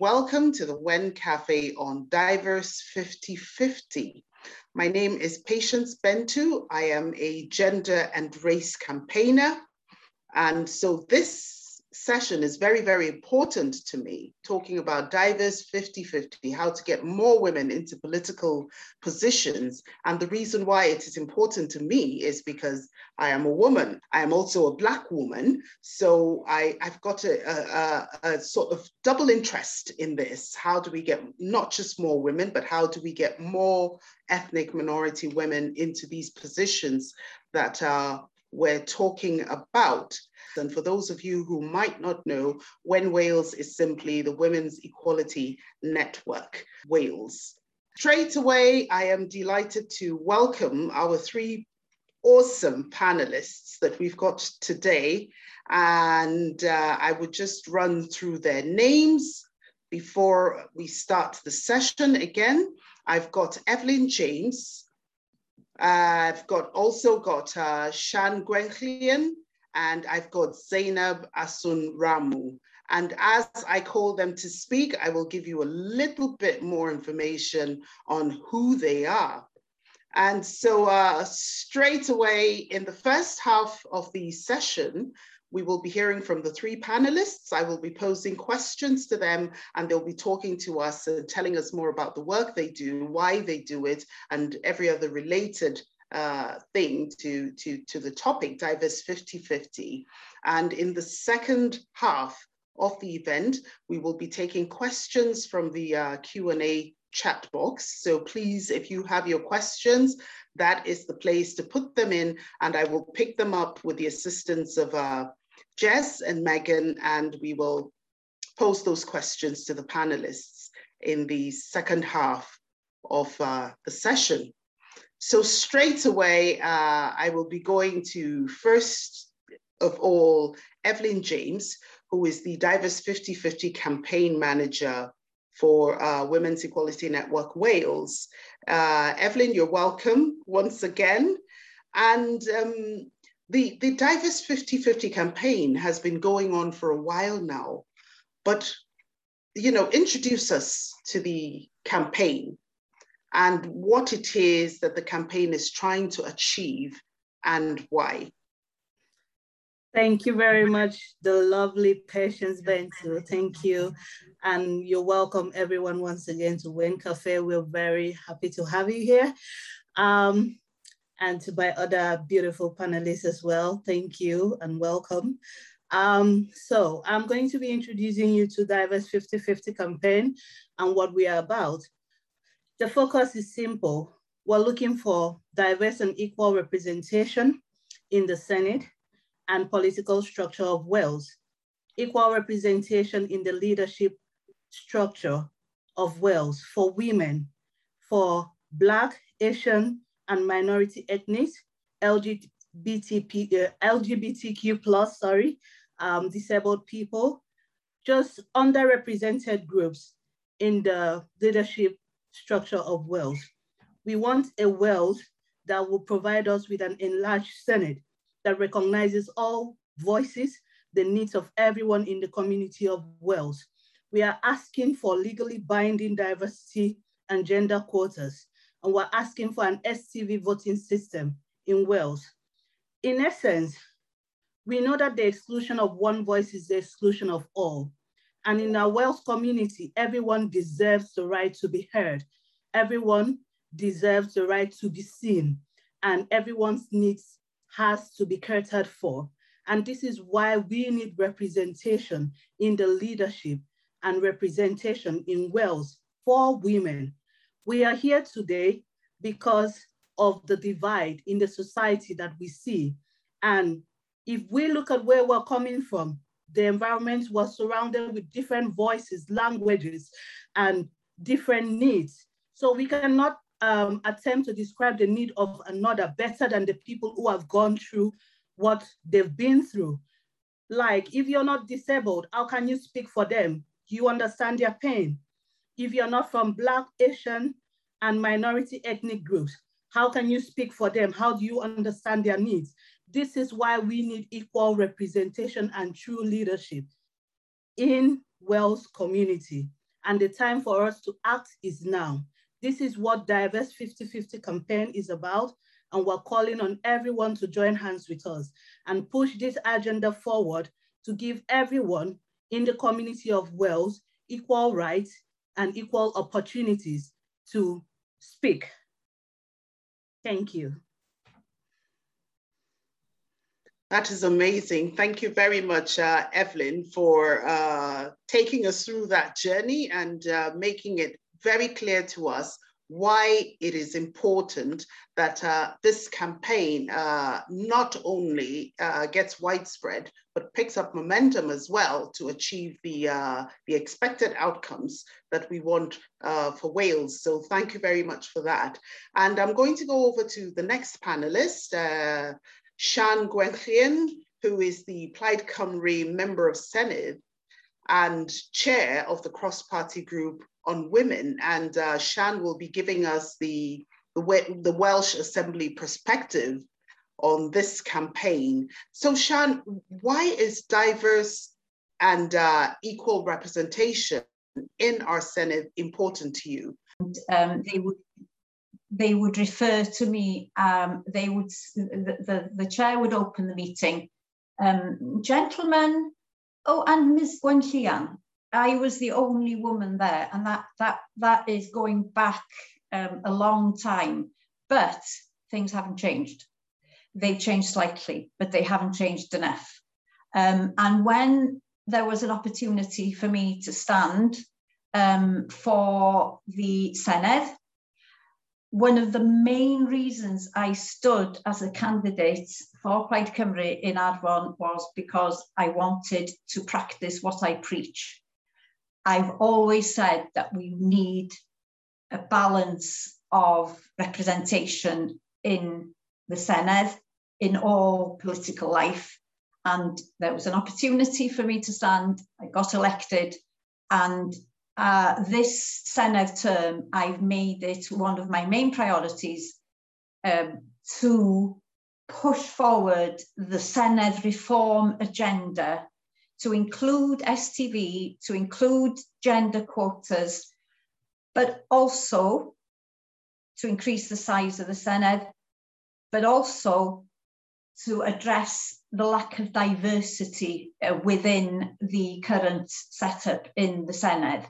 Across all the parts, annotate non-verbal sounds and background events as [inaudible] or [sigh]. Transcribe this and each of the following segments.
Welcome to the WEN Cafe on Diverse 5050. My name is Patience Bentu. I am a gender and race campaigner. And so this session is very, very important to me, talking about diverse 50-50, how to get more women into political positions. And the reason why it is important to me is because I am a woman. I am also a Black woman. So I, have got a, a, a sort of double interest in this. How do we get not just more women, but how do we get more ethnic minority women into these positions that uh, we're talking about? And for those of you who might not know, WEN Wales is simply the Women's Equality Network Wales. Straight away, I am delighted to welcome our three awesome panelists that we've got today. And uh, I would just run through their names before we start the session again. I've got Evelyn James. I've got also got uh, Sian Gwenllian, and I've got Zainab Asunramu. And as I call them to speak, I will give you a little bit more information on who they are. And so uh, straight away in the first half of the session, we will be hearing from the three panelists. I will be posing questions to them and they'll be talking to us and telling us more about the work they do, why they do it, and every other related uh, thing to, to, to the topic, Diverse 50-50. And in the second half of the event, we will be taking questions from the uh, Q&A chat box. So please, if you have your questions, that is the place to put them in and I will pick them up with the assistance of uh, Jess and Megan and we will pose those questions to the panelists in the second half of uh, the session. So straight away, uh, I will be going to first of all, Evelyn James, who is the Diverse 50-50 campaign manager for uh, Women's Equality Network Wales. Uh, Evelyn, you're welcome once again. And um, the, the Diverse 50-50 campaign has been going on for a while now, but you know, introduce us to the campaign and what it is that the campaign is trying to achieve and why. Thank you very much, the lovely Patience Bentu. Thank you. And you're welcome everyone once again to WEN Cafe. We're very happy to have you here. Um, and to my other beautiful panelists as well. Thank you and welcome. Um, so I'm going to be introducing you to Diverse 50-50 campaign and what we are about. The focus is simple. We're looking for diverse and equal representation in the Senate and political structure of Wales, equal representation in the leadership structure of Wales for women, for Black, Asian, and minority ethnic, LGBT, uh, LGBTQ plus, sorry, um, disabled people, just underrepresented groups in the leadership structure of Wales. We want a Wales that will provide us with an enlarged Senate that recognizes all voices, the needs of everyone in the community of Wales. We are asking for legally binding diversity and gender quotas, and we're asking for an STV voting system in Wales. In essence, we know that the exclusion of one voice is the exclusion of all. And in our Wales community, everyone deserves the right to be heard. Everyone deserves the right to be seen and everyone's needs has to be catered for. And this is why we need representation in the leadership and representation in Wales for women. We are here today because of the divide in the society that we see. And if we look at where we're coming from, the environment was surrounded with different voices, languages, and different needs. So we cannot um, attempt to describe the need of another better than the people who have gone through what they've been through. Like if you're not disabled, how can you speak for them? Do you understand their pain? If you're not from Black, Asian, and minority ethnic groups, how can you speak for them? How do you understand their needs? This is why we need equal representation and true leadership in Wales community. and the time for us to act is now. This is what Diverse 50-50 campaign is about, and we're calling on everyone to join hands with us and push this agenda forward to give everyone in the community of Wales equal rights and equal opportunities to speak. Thank you. That is amazing. Thank you very much, uh, Evelyn, for uh, taking us through that journey and uh, making it very clear to us why it is important that uh, this campaign uh, not only uh, gets widespread, but picks up momentum as well to achieve the, uh, the expected outcomes that we want uh, for Wales. So thank you very much for that. And I'm going to go over to the next panelist, uh, Sian Gwenllian, who is the Plaid Cymru Member of Senedd and chair of the cross-party group on women. And uh, will be giving us the, the, the Welsh Assembly perspective on this campaign. So Sian, why is diverse and uh, equal representation in our Senedd important to you? Um, they would they would refer to me. Um, they would the, the, the chair would open the meeting. Um, gentlemen, oh, and Ms. Gwenllian, I was the only woman there, and that that that is going back um, a long time. But things haven't changed. They've changed slightly, but they haven't changed enough. Um, and when there was an opportunity for me to stand um, for the Senedd, one of the main reasons I stood as a candidate for Plaid Cymru in Arfon was because I wanted to practice what I preach. I've always said that we need a balance of representation in the Senedd, in all political life. And there was an opportunity for me to stand. I got elected and uh, this Senedd term, I've made it one of my main priorities um, to push forward the Senedd reform agenda to include STV, to include gender quotas, but also to increase the size of the Senedd, but also to address the lack of diversity uh, within the current setup in the Senedd.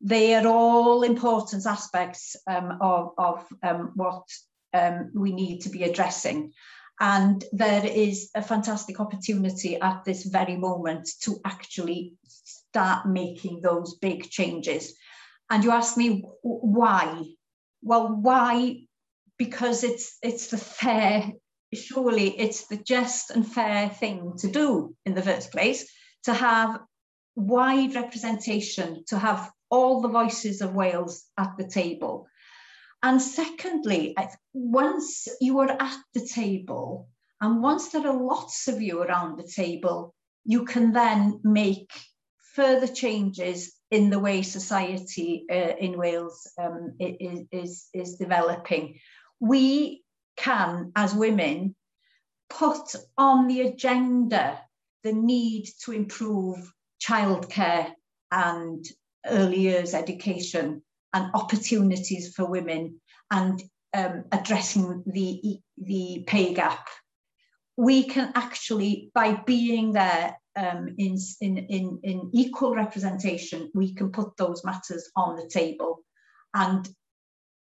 They are all important aspects um, of, of um, what um, we need to be addressing. And there is a fantastic opportunity at this very moment to actually start making those big changes. And you ask me why? Well, why? Because it's it's the fair, surely it's the just and fair thing to do in the first place, to have wide representation, to have all the voices of Wales at the table. And secondly, once you are at the table, and once there are lots of you around the table, you can then make further changes in the way society uh, in Wales um, is, is, is developing. We can, as women, put on the agenda the need to improve childcare and early years education and opportunities for women and um, addressing the, the pay gap. We can actually, by being there um, in, in, in, in equal representation, we can put those matters on the table. And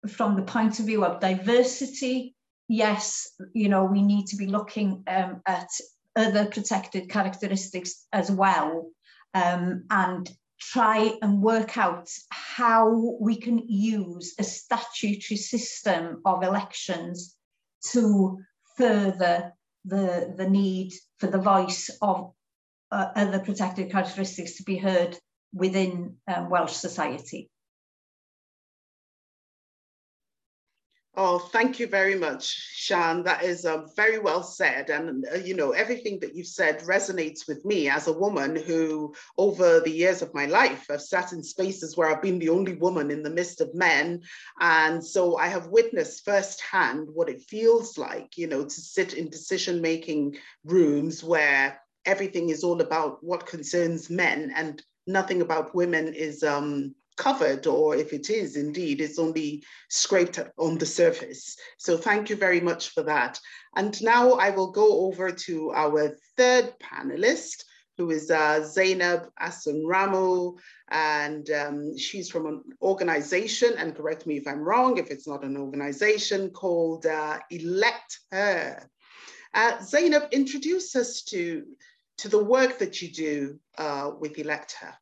from the point of view of diversity, yes, you know, we need to be looking um, at other protected characteristics as well. Um, and try and work out how we can use a statutory system of elections to further the, the need for the voice of uh, other protected characteristics to be heard within um, Welsh society. Oh, thank you very much, Sian. That is uh, very well said. And, uh, you know, everything that you've said resonates with me as a woman who, over the years of my life, have sat in spaces where I've been the only woman in the midst of men. And so I have witnessed firsthand what it feels like, you know, to sit in decision making rooms where everything is all about what concerns men and nothing about women is um, covered, or if it is indeed, it's only scraped on the surface. So thank you very much for that. And now I will go over to our third panelist, who is uh, Zainab Asun and um, she's from an organization, and correct me if I'm wrong, if it's not an organization, called uh, Elect Her. Uh, Zainab, introduce us to, to the work that you do uh, with Elect Her.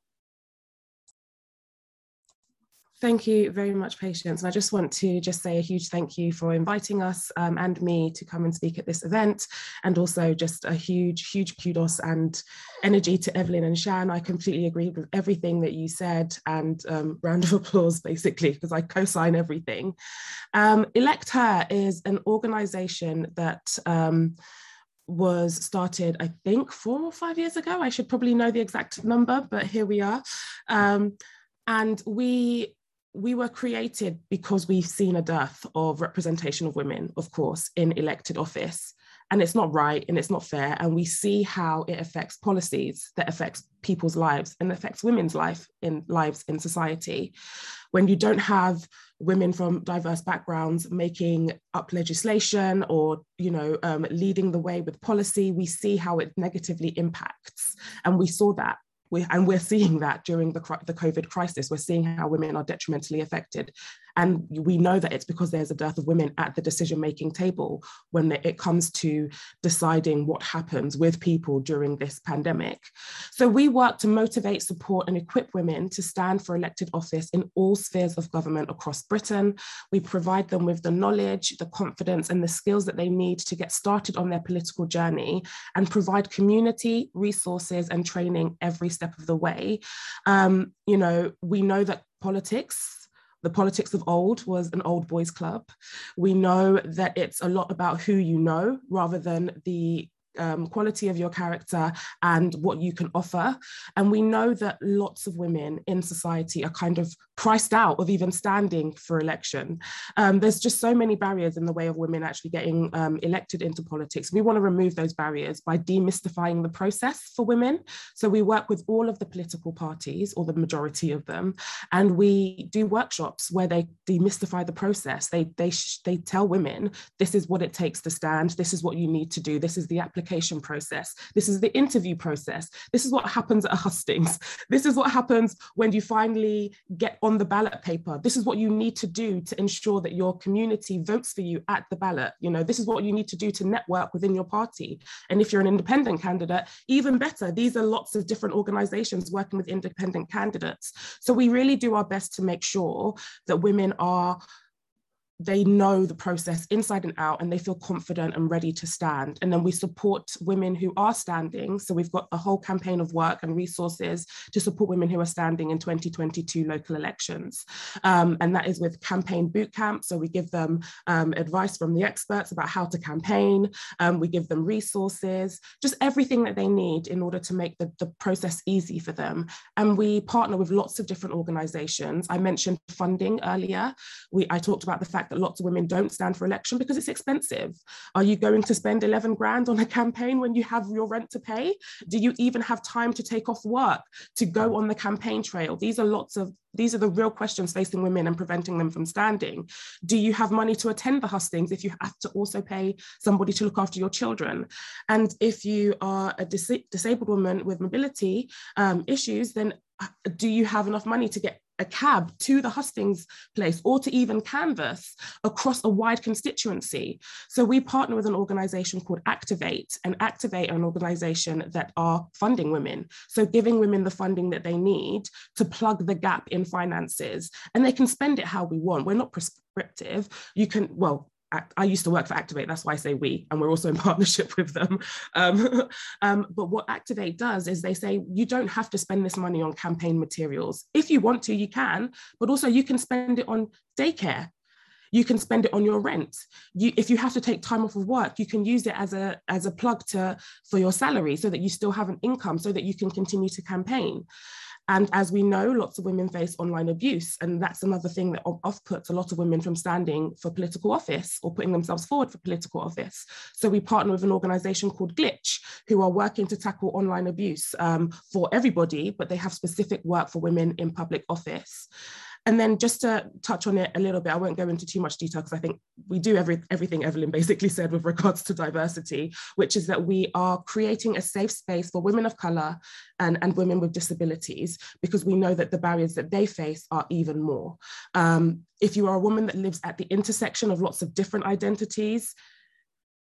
Thank you very much, Patience. And I just want to just say a huge thank you for inviting us um, and me to come and speak at this event. And also just a huge, huge kudos and energy to Evelyn and Sian. I completely agree with everything that you said and um, round of applause, basically, because I co-sign everything. Um, Elect Her is an organization that um, was started, I think, four or five years ago. I should probably know the exact number, but here we are. Um, and we we were created because we've seen a dearth of representation of women, of course, in elected office. And it's not right and it's not fair. And we see how it affects policies that affects people's lives and affects women's life in lives in society. When you don't have women from diverse backgrounds making up legislation or you know um, leading the way with policy, we see how it negatively impacts. And we saw that we, and we're seeing that during the, the COVID crisis. We're seeing how women are detrimentally affected. And we know that it's because there's a dearth of women at the decision making table when it comes to deciding what happens with people during this pandemic. So we work to motivate, support, and equip women to stand for elected office in all spheres of government across Britain. We provide them with the knowledge, the confidence, and the skills that they need to get started on their political journey and provide community, resources, and training every step of the way. Um, you know, we know that politics the politics of old was an old boys club. We know that it's a lot about who you know rather than the um, quality of your character and what you can offer. And we know that lots of women in society are kind of priced out of even standing for election. Um, there's just so many barriers in the way of women actually getting um, elected into politics. We want to remove those barriers by demystifying the process for women. So we work with all of the political parties, or the majority of them, and we do workshops where they demystify the process. They they they tell women this is what it takes to stand. This is what you need to do. This is the application process. This is the interview process. This is what happens at hustings. [laughs] This is what happens when you finally get on the ballot paper. This is what you need to do to ensure that your community votes for you at the ballot. You know, this is what you need to do to network within your party. And if you're an independent candidate, even better. These are lots of different organizations working with independent candidates. So we really do our best to make sure that women are they know the process inside and out and they feel confident and ready to stand. And then we support women who are standing. So we've got a whole campaign of work and resources to support women who are standing in 2022 local elections. Um, and that is with campaign boot camp. So we give them um, advice from the experts about how to campaign. Um, we give them resources, just everything that they need in order to make the, the process easy for them. And we partner with lots of different organizations. I mentioned funding earlier. We, I talked about the fact that lots of women don't stand for election because it's expensive. Are you going to spend 11 grand on a campaign when you have your rent to pay? Do you even have time to take off work to go on the campaign trail? These are lots of these are the real questions facing women and preventing them from standing. Do you have money to attend the hustings if you have to also pay somebody to look after your children? And if you are a dis disabled woman with mobility um, issues, then do you have enough money to get a cab to the hustings place or to even canvass across a wide constituency. So we partner with an organization called Activate and Activate an organization that are funding women. So giving women the funding that they need to plug the gap in finances and they can spend it how we want. We're not prescriptive. You can, well, I used to work for Activate, that's why I say we, and we're also in [laughs] partnership with them. Um, [laughs] um, but what Activate does is they say you don't have to spend this money on campaign materials. If you want to, you can, but also you can spend it on daycare. You can spend it on your rent. You, if you have to take time off of work, you can use it as a as a plug to for your salary, so that you still have an income, so that you can continue to campaign. And as we know, lots of women face online abuse. And that's another thing that off puts a lot of women from standing for political office or putting themselves forward for political office. So we partner with an organization called Glitch, who are working to tackle online abuse um, for everybody, but they have specific work for women in public office. And then just to touch on it a little bit, I won't go into too much detail because I think we do every, everything Evelyn basically said with regards to diversity, which is that we are creating a safe space for women of color and, and women with disabilities because we know that the barriers that they face are even more. Um, if you are a woman that lives at the intersection of lots of different identities,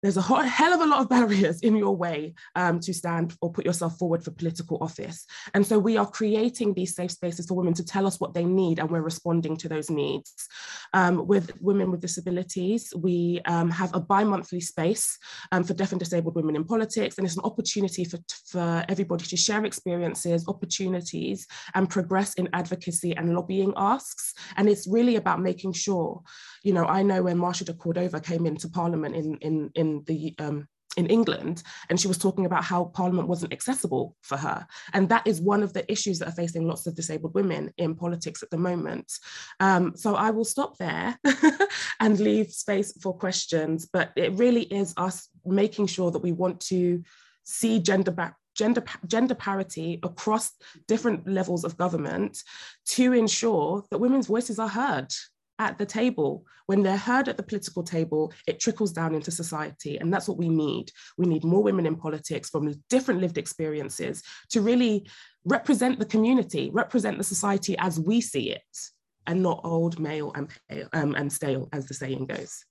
there's a hell of a lot of barriers in your way um, to stand or put yourself forward for political office. And so we are creating these safe spaces for women to tell us what they need and we're responding to those needs. Um, with women with disabilities, we um, have a bi-monthly space um, for deaf and disabled women in politics and it's an opportunity for, for everybody to share experiences, opportunities and progress in advocacy and lobbying asks. And it's really about making sure, you know, I know when Marsha de Cordova came into parliament in, in, in the um, in England, and she was talking about how Parliament wasn't accessible for her. And that is one of the issues that are facing lots of disabled women in politics at the moment. Um, so I will stop there [laughs] and leave space for questions, but it really is us making sure that we want to see gender back gender gender parity across different levels of government to ensure that women's voices are heard at the table. When they're heard at the political table, it trickles down into society. And that's what we need. We need more women in politics from different lived experiences to really represent the community, represent the society as we see it, and not old, male, and, pale, um, and stale, as the saying goes.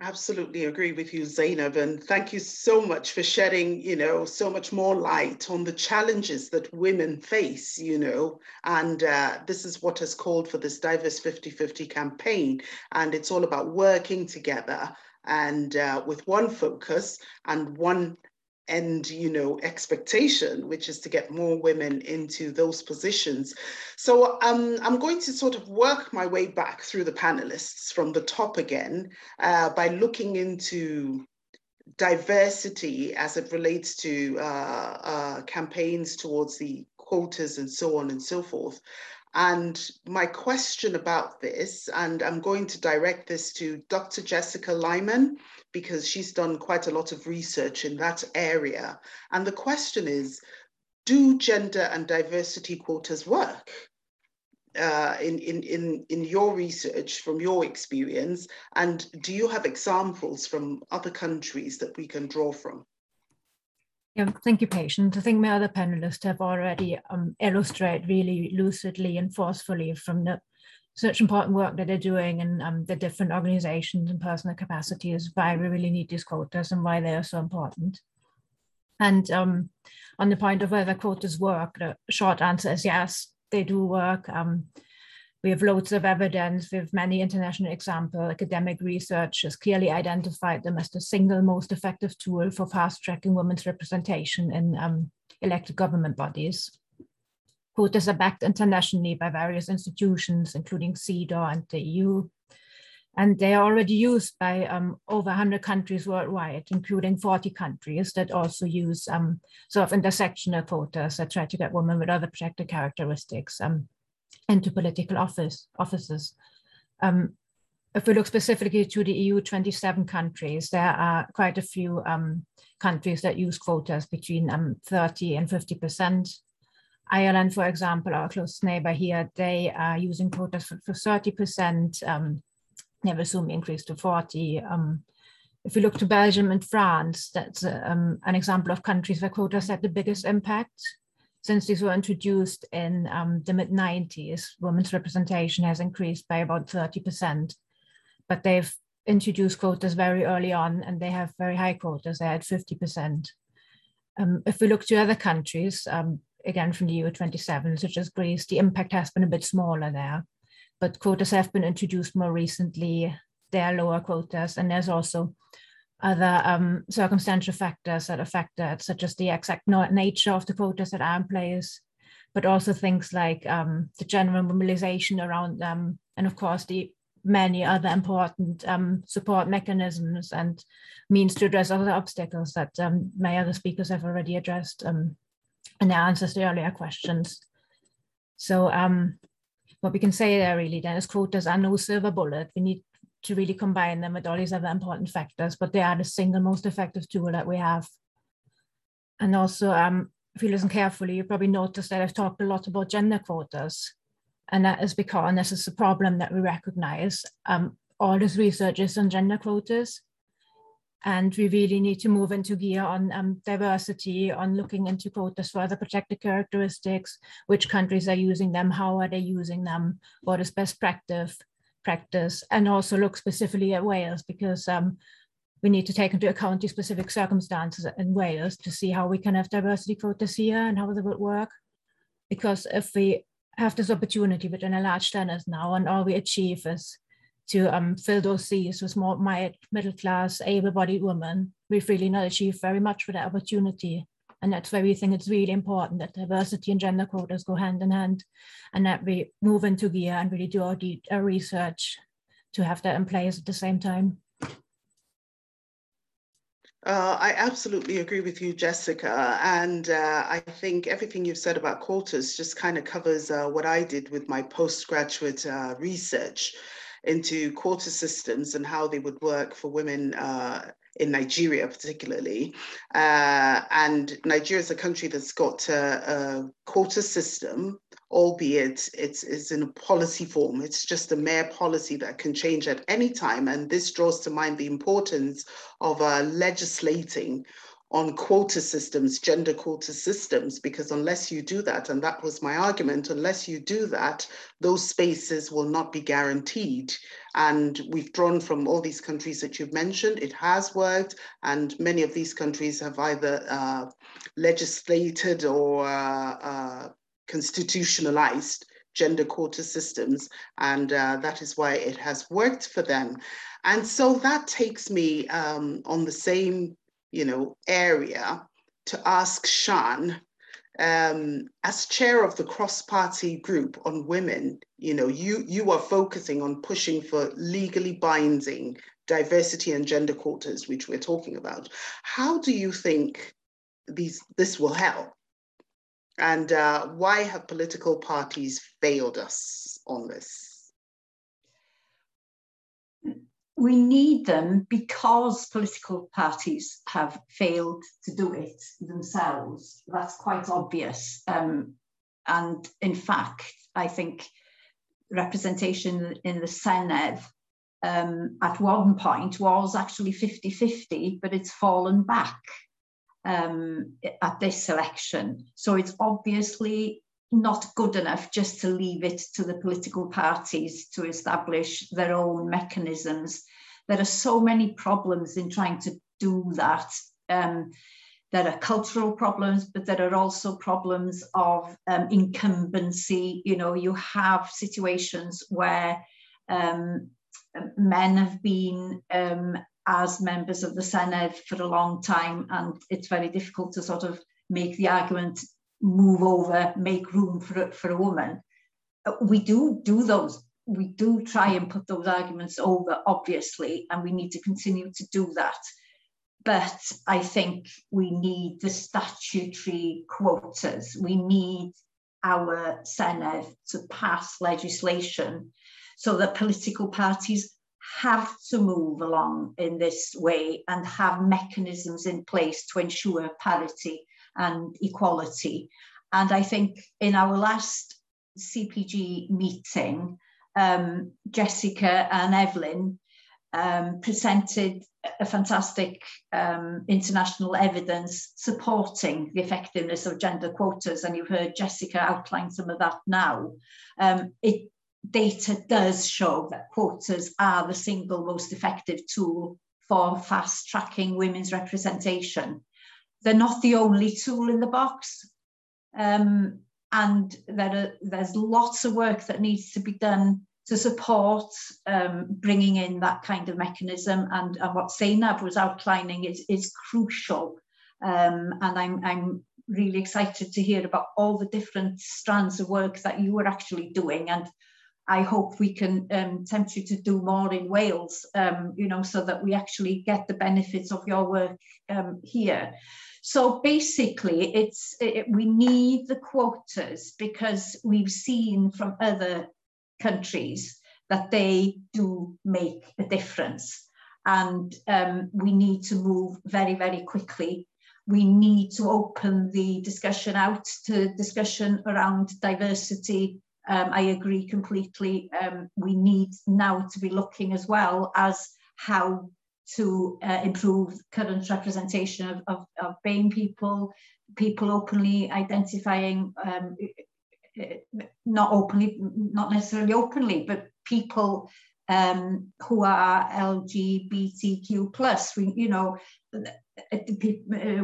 Absolutely agree with you, Zainab, and thank you so much for shedding, you know, so much more light on the challenges that women face, you know, and uh, this is what has called for this Diverse 50-50 campaign, and it's all about working together and uh, with one focus and one end you know expectation which is to get more women into those positions. So um, i'm going to sort of work my way back through the panelists from the top again uh, by looking into diversity as it relates to uh, uh, campaigns towards the quotas and so on and so forth and my question about this, and I'm going to direct this to Dr. Jessica Laimann, because she's done quite a lot of research in that area. And the question is, do gender and diversity quotas work? Uh, in, in, in, in your research, from your experience, and do you have examples from other countries that we can draw from? Yeah, thank you, Patience. I think my other panelists have already um, illustrated really lucidly and forcefully from the such important work that they're doing and um, the different organizations and personal capacities why we really need these quotas and why they are so important. And um, on the point of whether quotas work, the short answer is yes, they do work. Um, we have loads of evidence with many international examples. Academic research has clearly identified them as the single most effective tool for fast tracking women's representation in um, elected government bodies. Quotas are backed internationally by various institutions, including CEDAW and the EU. And they are already used by um, over 100 countries worldwide, including 40 countries that also use um, sort of intersectional quotas that try to get women with other protected characteristics um, into political office offices. Um, if we look specifically to the EU 27 countries, there are quite a few um, countries that use quotas between um, 30 and 50%. Ireland, for example, our close neighbor here, they are using quotas for, for 30%, um, never soon increase to 40. Um, if we look to Belgium and France, that's um, an example of countries where quotas had the biggest impact since these were introduced in um, the mid 90s, women's representation has increased by about 30%. But they've introduced quotas very early on and they have very high quotas, they're at 50%. Um, if we look to other countries, um, again from the EU 27, such as Greece, the impact has been a bit smaller there. But quotas have been introduced more recently. There are lower quotas, and there's also other um, circumstantial factors that affect that, such as the exact nature of the quotas that are in place, but also things like um, the general mobilization around them, and of course the many other important um, support mechanisms and means to address other obstacles that um, my other speakers have already addressed. Um, and it answers the earlier questions. So um, what we can say there really then is quotas are no silver bullet. We need to really combine them with all these other important factors, but they are the single most effective tool that we have. And also, um, if you listen carefully, you probably noticed that I've talked a lot about gender quotas. And that is because, and this is a problem that we recognize, um, all this research is on gender quotas. And we really need to move into gear on um, diversity, on looking into quotas for other protected characteristics, which countries are using them, how are they using them, what is best practice, practice, and also look specifically at Wales because um, we need to take into account the specific circumstances in Wales to see how we can have diversity quotas here and how they would work. Because if we have this opportunity within a large centers now and all we achieve is to um, fill those seats with more middle class, able-bodied women, we've really not achieved very much with that opportunity. And that's why we think it's really important that diversity and gender quotas go hand in hand and that we move into gear and really do our, our research to have that in place at the same time. Uh, I absolutely agree with you, Jessica. And uh, I think everything you've said about quotas just kind of covers uh, what I did with my postgraduate uh, research into quota systems and how they would work for women uh, in Nigeria, particularly. Uh, and Nigeria is a country that's got a, a quota system, albeit it's, it's in a policy form. It's just a mere policy that can change at any time. And this draws to mind the importance of uh, legislating on quota systems, gender quota systems, because unless you do that, and that was my argument, unless you do that, those spaces will not be guaranteed. And we've drawn from all these countries that you've mentioned, it has worked, and many of these countries have either uh, legislated or uh, uh, constitutionalized gender quota systems, and uh, that is why it has worked for them. And so that takes me um, on the same you know, area to ask Sian, um, as chair of the cross-party group on women, you know, you, you are focusing on pushing for legally binding diversity and gender quotas, which we're talking about. How do you think these, this will help? And uh, why have political parties failed us on this? We need them because political parties have failed to do it themselves. That's quite obvious. Um, and in fact, I think representation in the Senedd um, at one point was actually 50 50, but it's fallen back um, at this election. So it's obviously not good enough just to leave it to the political parties to establish their own mechanisms. There are so many problems in trying to do that. Um, there are cultural problems, but there are also problems of um, incumbency. You know, you have situations where um, men have been um, as members of the Senedd for a long time, and it's very difficult to sort of make the argument move over, make room for, for a woman. Uh, we do do those. We do try and put those arguments over, obviously, and we need to continue to do that. But I think we need the statutory quotas. We need our Senedd to pass legislation so that political parties have to move along in this way and have mechanisms in place to ensure parity and equality. And I think in our last CPG meeting, um, Jessica and Evelyn um, presented a fantastic um, international evidence supporting the effectiveness of gender quotas, and you've heard Jessica outline some of that now. Um, it data does show that quotas are the single most effective tool for fast tracking women's representation they're not the only tool in the box. Um, and there are, there's lots of work that needs to be done to support um, bringing in that kind of mechanism. And, and what Zainab was outlining is, is crucial. Um, and I'm, I'm really excited to hear about all the different strands of work that you are actually doing. And I hope we can um, tempt you to do more in Wales, um, you know, so that we actually get the benefits of your work um, here. So basically, it's it, we need the quotas because we've seen from other countries that they do make a difference. And um, we need to move very, very quickly. We need to open the discussion out to discussion around diversity. Um, I agree completely. Um, we need now to be looking as well as how to uh, improve current representation of, of, of BAME people, people openly identifying, um, not openly, not necessarily openly, but people um, who are LGBTQ plus, you know, uh,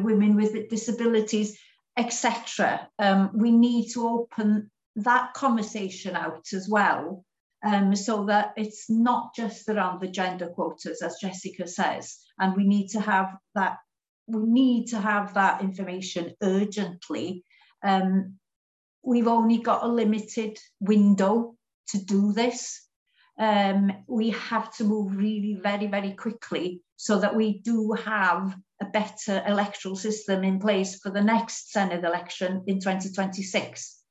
women with disabilities, etc. Um, we need to open that conversation out as well um, so that it's not just around the gender quotas, as Jessica says, and we need to have that. We need to have that information urgently. Um, we've only got a limited window to do this. Um, we have to move really very, very quickly so that we do have a better electoral system in place for the next Senedd election in 2026.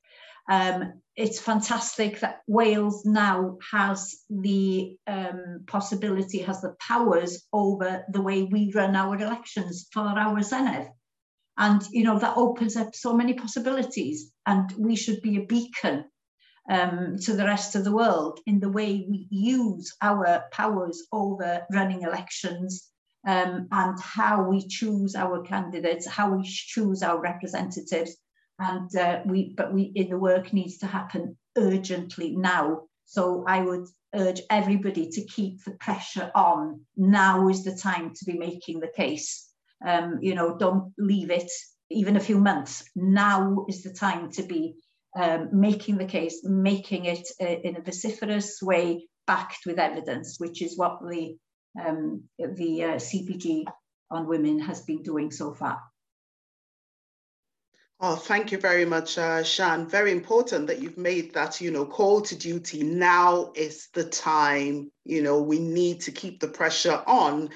Um, it's fantastic that Wales now has the um, possibility, has the powers over the way we run our elections for our Senedd. And, you know, that opens up so many possibilities and we should be a beacon um, to the rest of the world in the way we use our powers over running elections um, and how we choose our candidates, how we choose our representatives, and uh, we but we in the work needs to happen urgently now. So i would urge everybody to keep the pressure on. Now is the time to be making the case. Um, you know don't leave it even a few months. Now is the time to be um, making the case making it uh, in a vociferous way backed with evidence which is what the um, the uh, cpg on women has been doing so far Oh, thank you very much, uh, Sian. Very important that you've made that, you know, call to duty. Now is the time, you know, we need to keep the pressure on.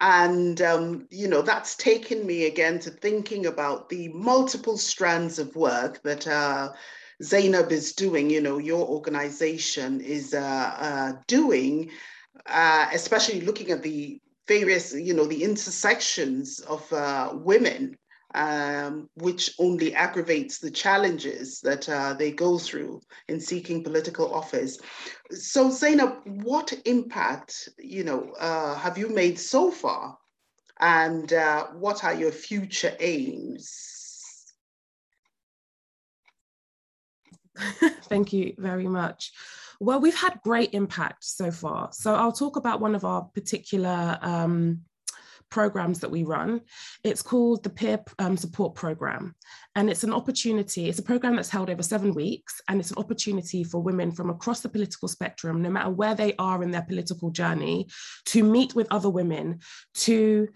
And, um, you know, that's taken me again to thinking about the multiple strands of work that uh, Zainab is doing, you know, your organization is uh, uh, doing, uh, especially looking at the various, you know, the intersections of uh, women um, which only aggravates the challenges that uh, they go through in seeking political office. So Zainab, what impact, you know, uh, have you made so far? And uh, what are your future aims? [laughs] Thank you very much. Well, we've had great impact so far. So I'll talk about one of our particular um, programs that we run. It's called the Peer um, Support Program. And it's an opportunity, it's a program that's held over seven weeks. And it's an opportunity for women from across the political spectrum, no matter where they are in their political journey, to meet with other women, to,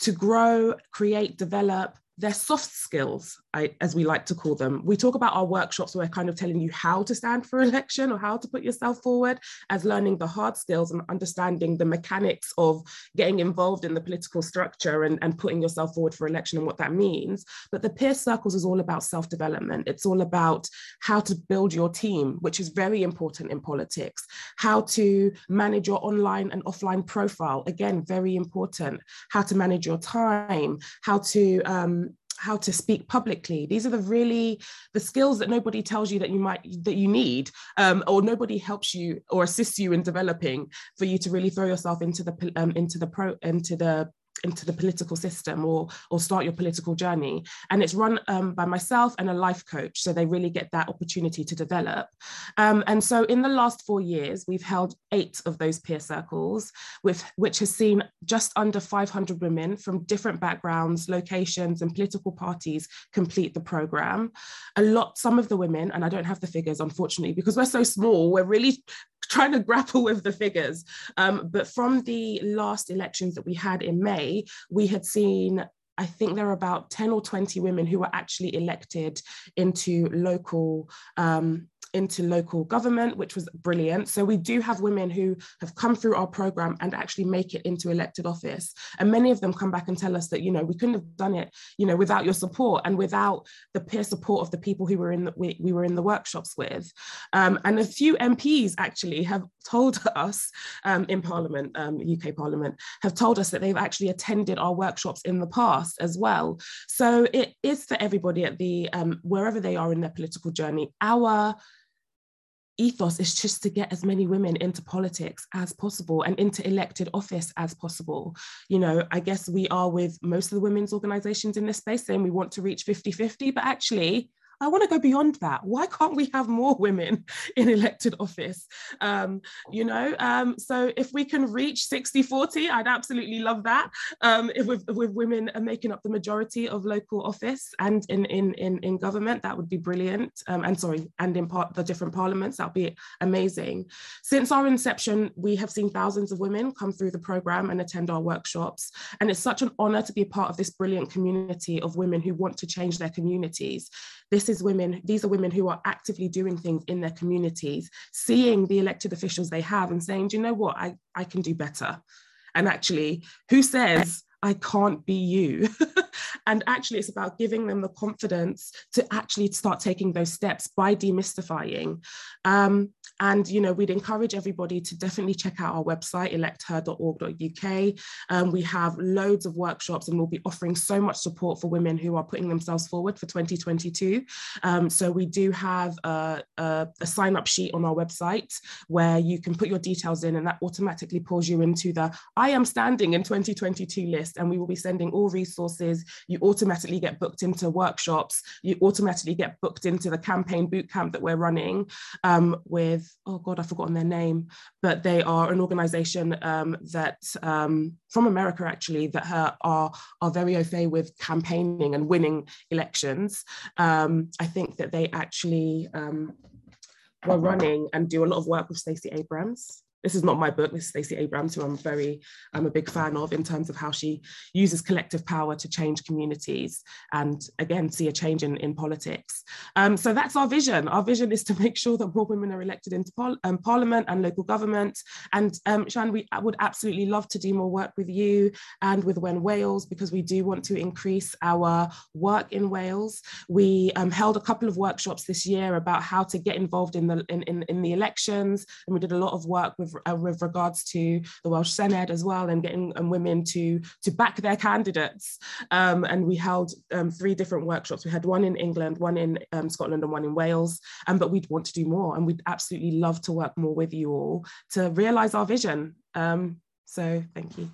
to grow, create, develop, their soft skills, I, as we like to call them. We talk about our workshops where we're kind of telling you how to stand for [laughs] election or how to put yourself forward as learning the hard skills and understanding the mechanics of getting involved in the political structure and, and putting yourself forward for election and what that means. But the peer circles is all about self-development. It's all about how to build your team, which is very important in politics, how to manage your online and offline profile, again, very important, how to manage your time, how to um, how to speak publicly. These are the really the skills that nobody tells you that you might that you need um, or nobody helps you or assists you in developing for you to really throw yourself into the um, into the pro into the into the political system or or start your political journey. And it's run um, by myself and a life coach so they really get that opportunity to develop. Um, and so in the last four years we've held eight of those peer circles with which has seen just under 500 women from different backgrounds locations and political parties complete the program. A lot some of the women and i don't have the figures unfortunately because we're so small we're really trying to grapple with the figures. Um, but from the last elections that we had in May, we had seen I think there are about 10 or 20 women who were actually elected into local um, into local government, which was brilliant. So we do have women who have come through our program and actually make it into elected office. And many of them come back and tell us that, you know, we couldn't have done it, you know, without your support and without the peer support of the people who were in the, we, we were in the workshops with. Um, and a few MPs actually have told [laughs] us um, in Parliament, um, UK Parliament, have told us that they've actually attended our workshops in the past as well. So it is for everybody at the um, wherever they are in their political journey. Our ethos is just to get as many women into politics as possible and into elected office as possible. You know, I guess we are with most of the women's organizations in this space saying we want to reach 50 50, but actually, I want to go beyond that. Why can't we have more women [laughs] in elected office? Um, you know, um, so if we can reach 60 40, I'd absolutely love that. Um, if with, with women making up the majority of local office and in, in, in, in government, that would be brilliant. Um, and sorry, and in part the different parliaments, that would be amazing. Since our inception, we have seen thousands of women come through the program and attend our workshops. And it's such an honor to be a part of this brilliant community of women who want to change their communities. This is women, these are women who are actively doing things in their communities, seeing the elected officials they have and saying, do you know what, I, I can do better. And actually, who says I can't be you. [laughs] and actually, it's about giving them the confidence to actually start taking those steps by demystifying. Um, and you know, we'd encourage everybody to definitely check out our website, electher.org.uk. Um, we have loads of workshops, and we'll be offering so much support for women who are putting themselves forward for 2022. Um, so we do have a, a, a sign up sheet on our website where you can put your details in, and that automatically pulls you into the I am standing in 2022 list list and we will be sending all resources. You automatically get booked into workshops. You automatically get booked into the campaign boot camp that we're running um, with, oh God, I've forgotten their name, but they are an organization um, that um, from America actually that are, are very au fait with campaigning and winning elections. Um, I think that they actually um, were running and do a lot of work with Stacey Abrams this is not my book. This is Stacey Abrams, who I'm very, I'm a big fan of in terms of how she uses collective power to change communities and again see a change in, in politics. Um, so that's our vision. Our vision is to make sure that more women are elected into um, Parliament and local government. And um, we would absolutely love to do more work with you and with WEN Wales because we do want to increase our work in Wales. We um, held a couple of workshops this year about how to get involved in the in, in, in the elections, and we did a lot of work with with, uh, with regards to the Welsh Senedd as well and getting um, women to, to back their candidates. Um, and we held um, three different workshops. We had one in England, one in um, Scotland and one in Wales, um, but we'd want to do more and we'd absolutely love to work more with you all to realise our vision. So thank you.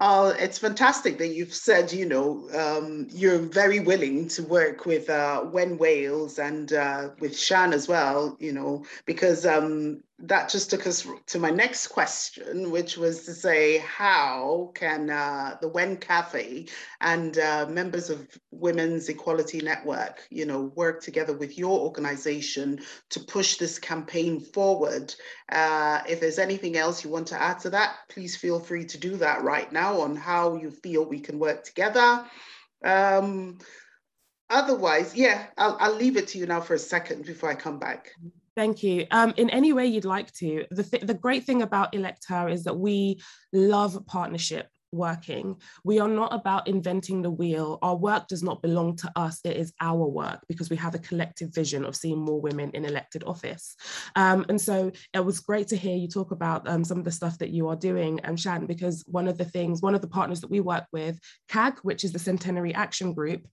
Uh, it's fantastic that you've said, you know, um, you're very willing to work with uh, WEN Wales and uh, with Sian as well, you know, because um, that just took us to my next question, which was to say, how can uh, the WEN Cafe and uh, members of Women's Equality Network, you know, work together with your organization to push this campaign forward? Uh, if there's anything else you want to add to that, please feel free to do that right now on how you feel we can work together. Um, otherwise, yeah, I'll, I'll leave it to you now for a second before I come back. Thank you. Um, in any way you'd like to. The, th the great thing about Electher is that we love partnership working. We are not about inventing the wheel. Our work does not belong to us. It is our work because we have a collective vision of seeing more women in elected office. Um, and so it was great to hear you talk about um, some of the stuff that you are doing, um, Sian, because one of the things, one of the partners that we work with, CAG, which is the Centenary Action Group,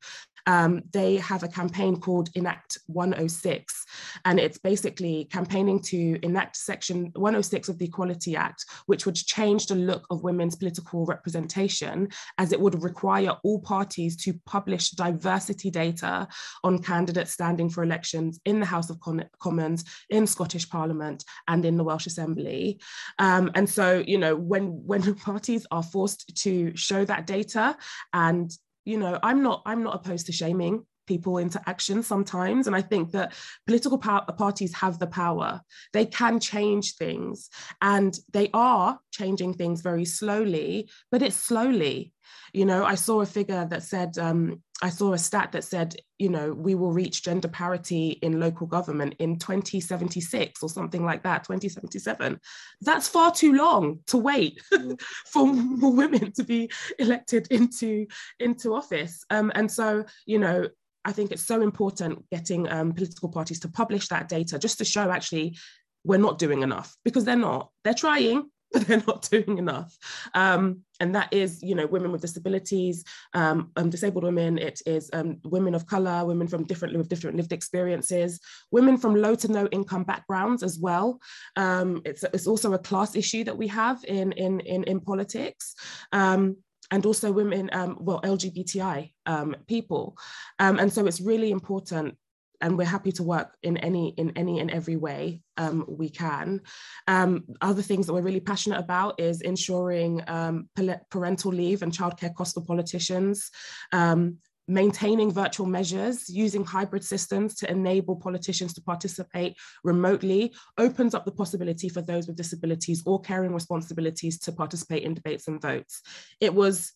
um, they have a campaign called Enact 106. And it's basically campaigning to enact Section 106 of the Equality Act, which would change the look of women's political representation as it would require all parties to publish diversity data on candidates standing for elections in the House of Commons, in Scottish Parliament, and in the Welsh Assembly. Um, and so, you know, when, when [laughs] parties are forced to show that data and you know i'm not i'm not opposed to shaming people into action sometimes and i think that political parties have the power they can change things and they are changing things very slowly but it's slowly you know i saw a figure that said um, I saw a stat that said, you know, we will reach gender parity in local government in 2076 or something like that, 2077. That's far too long to wait [laughs] mm. for, for women to be elected into, into office. Um, and so, you know, I think it's so important getting um, political parties to publish that data just to show actually we're not doing enough because they're not. They're trying, [laughs] but they're not doing enough. Um, and that is, you know, women with disabilities, um, um, disabled women, it is um, women of color, women from different, with different lived experiences, women from low to no income backgrounds as well. Um, it's, it's also a class issue that we have in, in, in, in politics. Um, and also women, um, well, LGBTI um, people. Um, and so it's really important and we're happy to work in any in any and every way um, we can. Um, other things that we're really passionate about is ensuring um, parental leave and childcare costs for politicians, um, maintaining virtual measures, using hybrid systems to enable politicians to participate remotely opens up the possibility for those with disabilities or caring responsibilities to participate in debates and votes. It was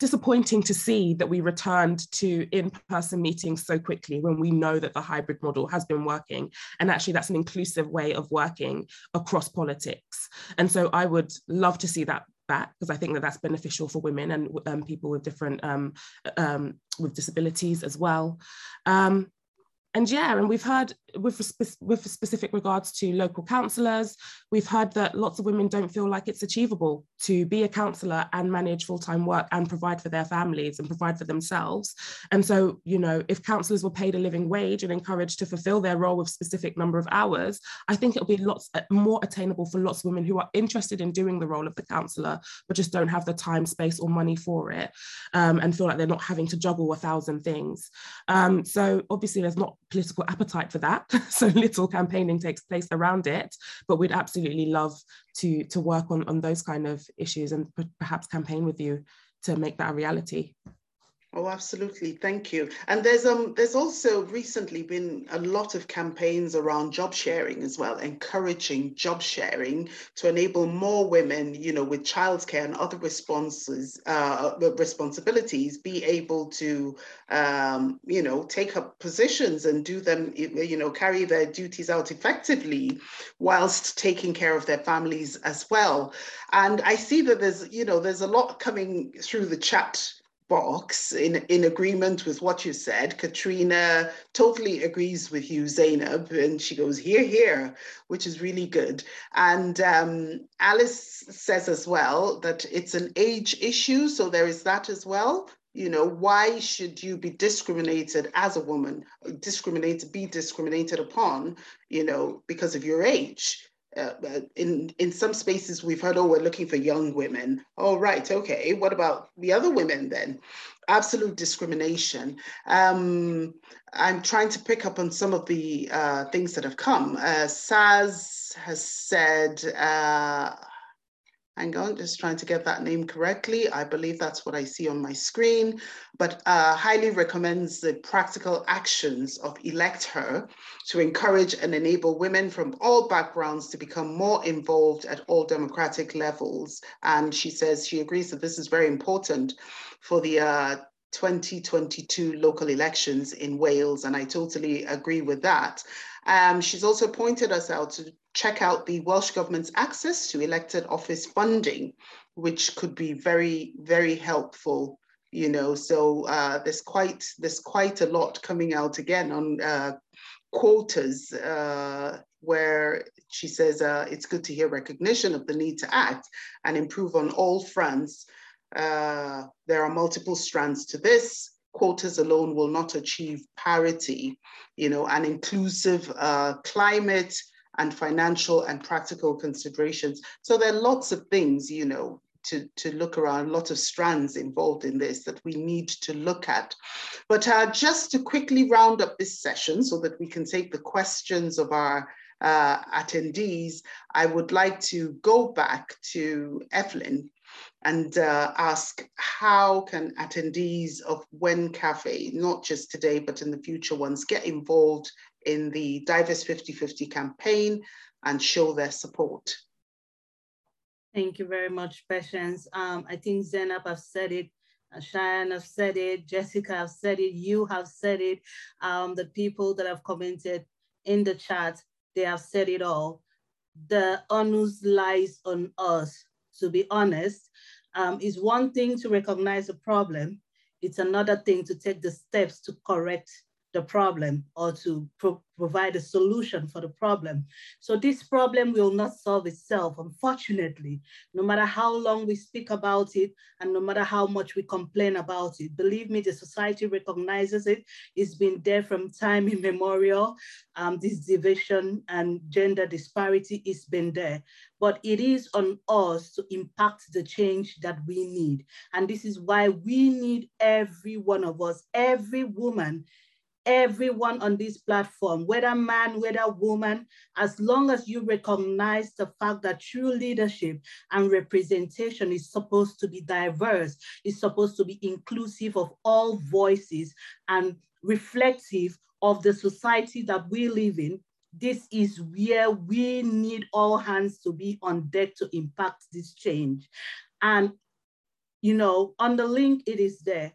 disappointing to see that we returned to in-person meetings so quickly when we know that the hybrid model has been working and actually that's an inclusive way of working across politics and so i would love to see that because i think that that's beneficial for women and um, people with different um, um, with disabilities as well. Um, and yeah, and we've heard with, with specific regards to local councillors, we've heard that lots of women don't feel like it's achievable to be a councillor and manage full-time work and provide for their families and provide for themselves. And so, you know, if councillors were paid a living wage and encouraged to fulfill their role with specific number of hours, I think it'll be lots uh, more attainable for lots of women who are interested in doing the role of the councillor, but just don't have the time, space or money for it um, and feel like they're not having to juggle a thousand things. Um, so obviously there's not political appetite for that. [laughs] so little campaigning takes place around it, but we'd absolutely love to, to work on, on those kind of issues and perhaps campaign with you to make that a reality. Oh, absolutely. Thank you. And there's um there's also recently been a lot of campaigns around job sharing as well, encouraging job sharing to enable more women, you know, with childcare and other responses uh, responsibilities, be able to um, you know take up positions and do them, you know, carry their duties out effectively, whilst taking care of their families as well. And I see that there's you know there's a lot coming through the chat box in, in agreement with what you said. Katrina totally agrees with you, Zainab, and she goes, here, here, which is really good. And um, Alice says as well that it's an age issue, so there is that as well. You know, why should you be discriminated as a woman, discriminated, be discriminated upon, you know, because of your age? Uh, uh, in in some spaces we've heard oh we're looking for young women. Oh right okay. What about the other women then? Absolute discrimination. Um, i'm trying to pick up on some of the uh, things that have come. Uh, saz has said uh, Hang on, just trying to get that name correctly. I believe that's what I see on my screen, but uh, highly recommends the practical actions of Elect Her to encourage and enable women from all backgrounds to become more involved at all democratic levels. And she says she agrees that this is very important for the uh, 2022 local elections in Wales, and I totally agree with that. Um, she's also pointed us out to check out the Welsh Government's access to elected office funding, which could be very, very helpful. You know, so uh, there's quite there's quite a lot coming out again on uh, quotas uh, where she says uh, it's good to hear recognition of the need to act and improve on all fronts. Uh, there are multiple strands to this. Quotas alone will not achieve parity, you know, an inclusive uh, climate and financial and practical considerations. So there are lots of things, you know, to, to look around, a lot of strands involved in this that we need to look at. But uh, just to quickly round up this session so that we can take the questions of our uh, attendees, I would like to go back to Evelyn and uh, ask how can attendees of WEN Cafe, not just today, but in the future ones, get involved in the Diverse 50-50 campaign and show their support. Thank you very much, Patience. Um, I think Zainab have said it Cheyenne have said it, Jessica have said it, you have said it, um, the people that have commented in the chat, they have said it all. The onus lies on us, to be honest. Um, it's one thing to recognize a problem, it's another thing to take the steps to correct the problem or to pro provide a solution for the problem. So this problem will not solve itself, unfortunately, no matter how long we speak about it and no matter how much we complain about it. Believe me, the society recognizes it. It's been there from time immemorial. Um, this division and gender disparity has been there, but it is on us to impact the change that we need. And this is why we need every one of us, every woman everyone on this platform, whether man, whether woman, as long as you recognize the fact that true leadership and representation is supposed to be diverse, is supposed to be inclusive of all voices and reflective of the society that we live in, this is where we need all hands to be on deck to impact this change. And, you know, on the link, it is there.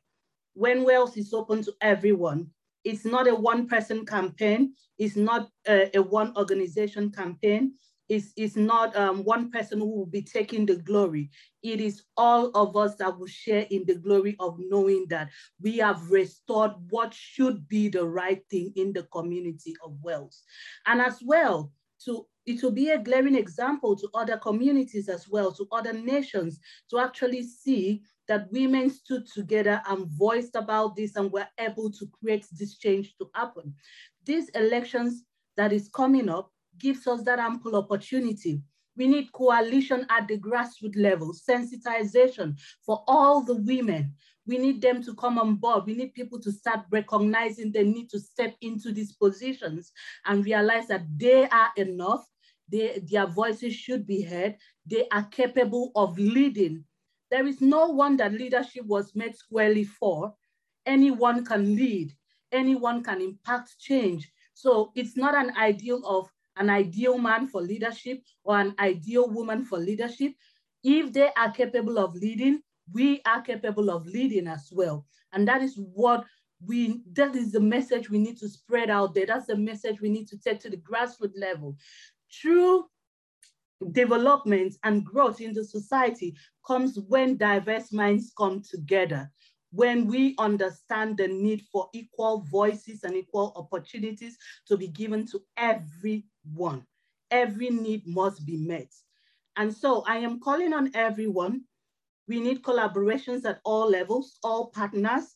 WEN Wales is open to everyone, it's not a one person campaign. It's not a, a one organization campaign. It's, it's not um, one person who will be taking the glory. It is all of us that will share in the glory of knowing that we have restored what should be the right thing in the community of Wales. And as well, to it will be a glaring example to other communities as well, to other nations, to actually see that women stood together and voiced about this and were able to create this change to happen. These elections that is coming up gives us that ample opportunity. We need coalition at the grassroots level, sensitization for all the women. We need them to come on board. We need people to start recognizing the need to step into these positions and realize that they are enough. They, their voices should be heard. They are capable of leading there is no one that leadership was made squarely for. Anyone can lead, anyone can impact change. So it's not an ideal of an ideal man for leadership or an ideal woman for leadership. If they are capable of leading, we are capable of leading as well. And that is what we, that is the message we need to spread out there. That's the message we need to take to the grassroots level. True development and growth in the society comes when diverse minds come together, when we understand the need for equal voices and equal opportunities to be given to everyone. Every need must be met. And so I am calling on everyone. We need collaborations at all levels, all partners,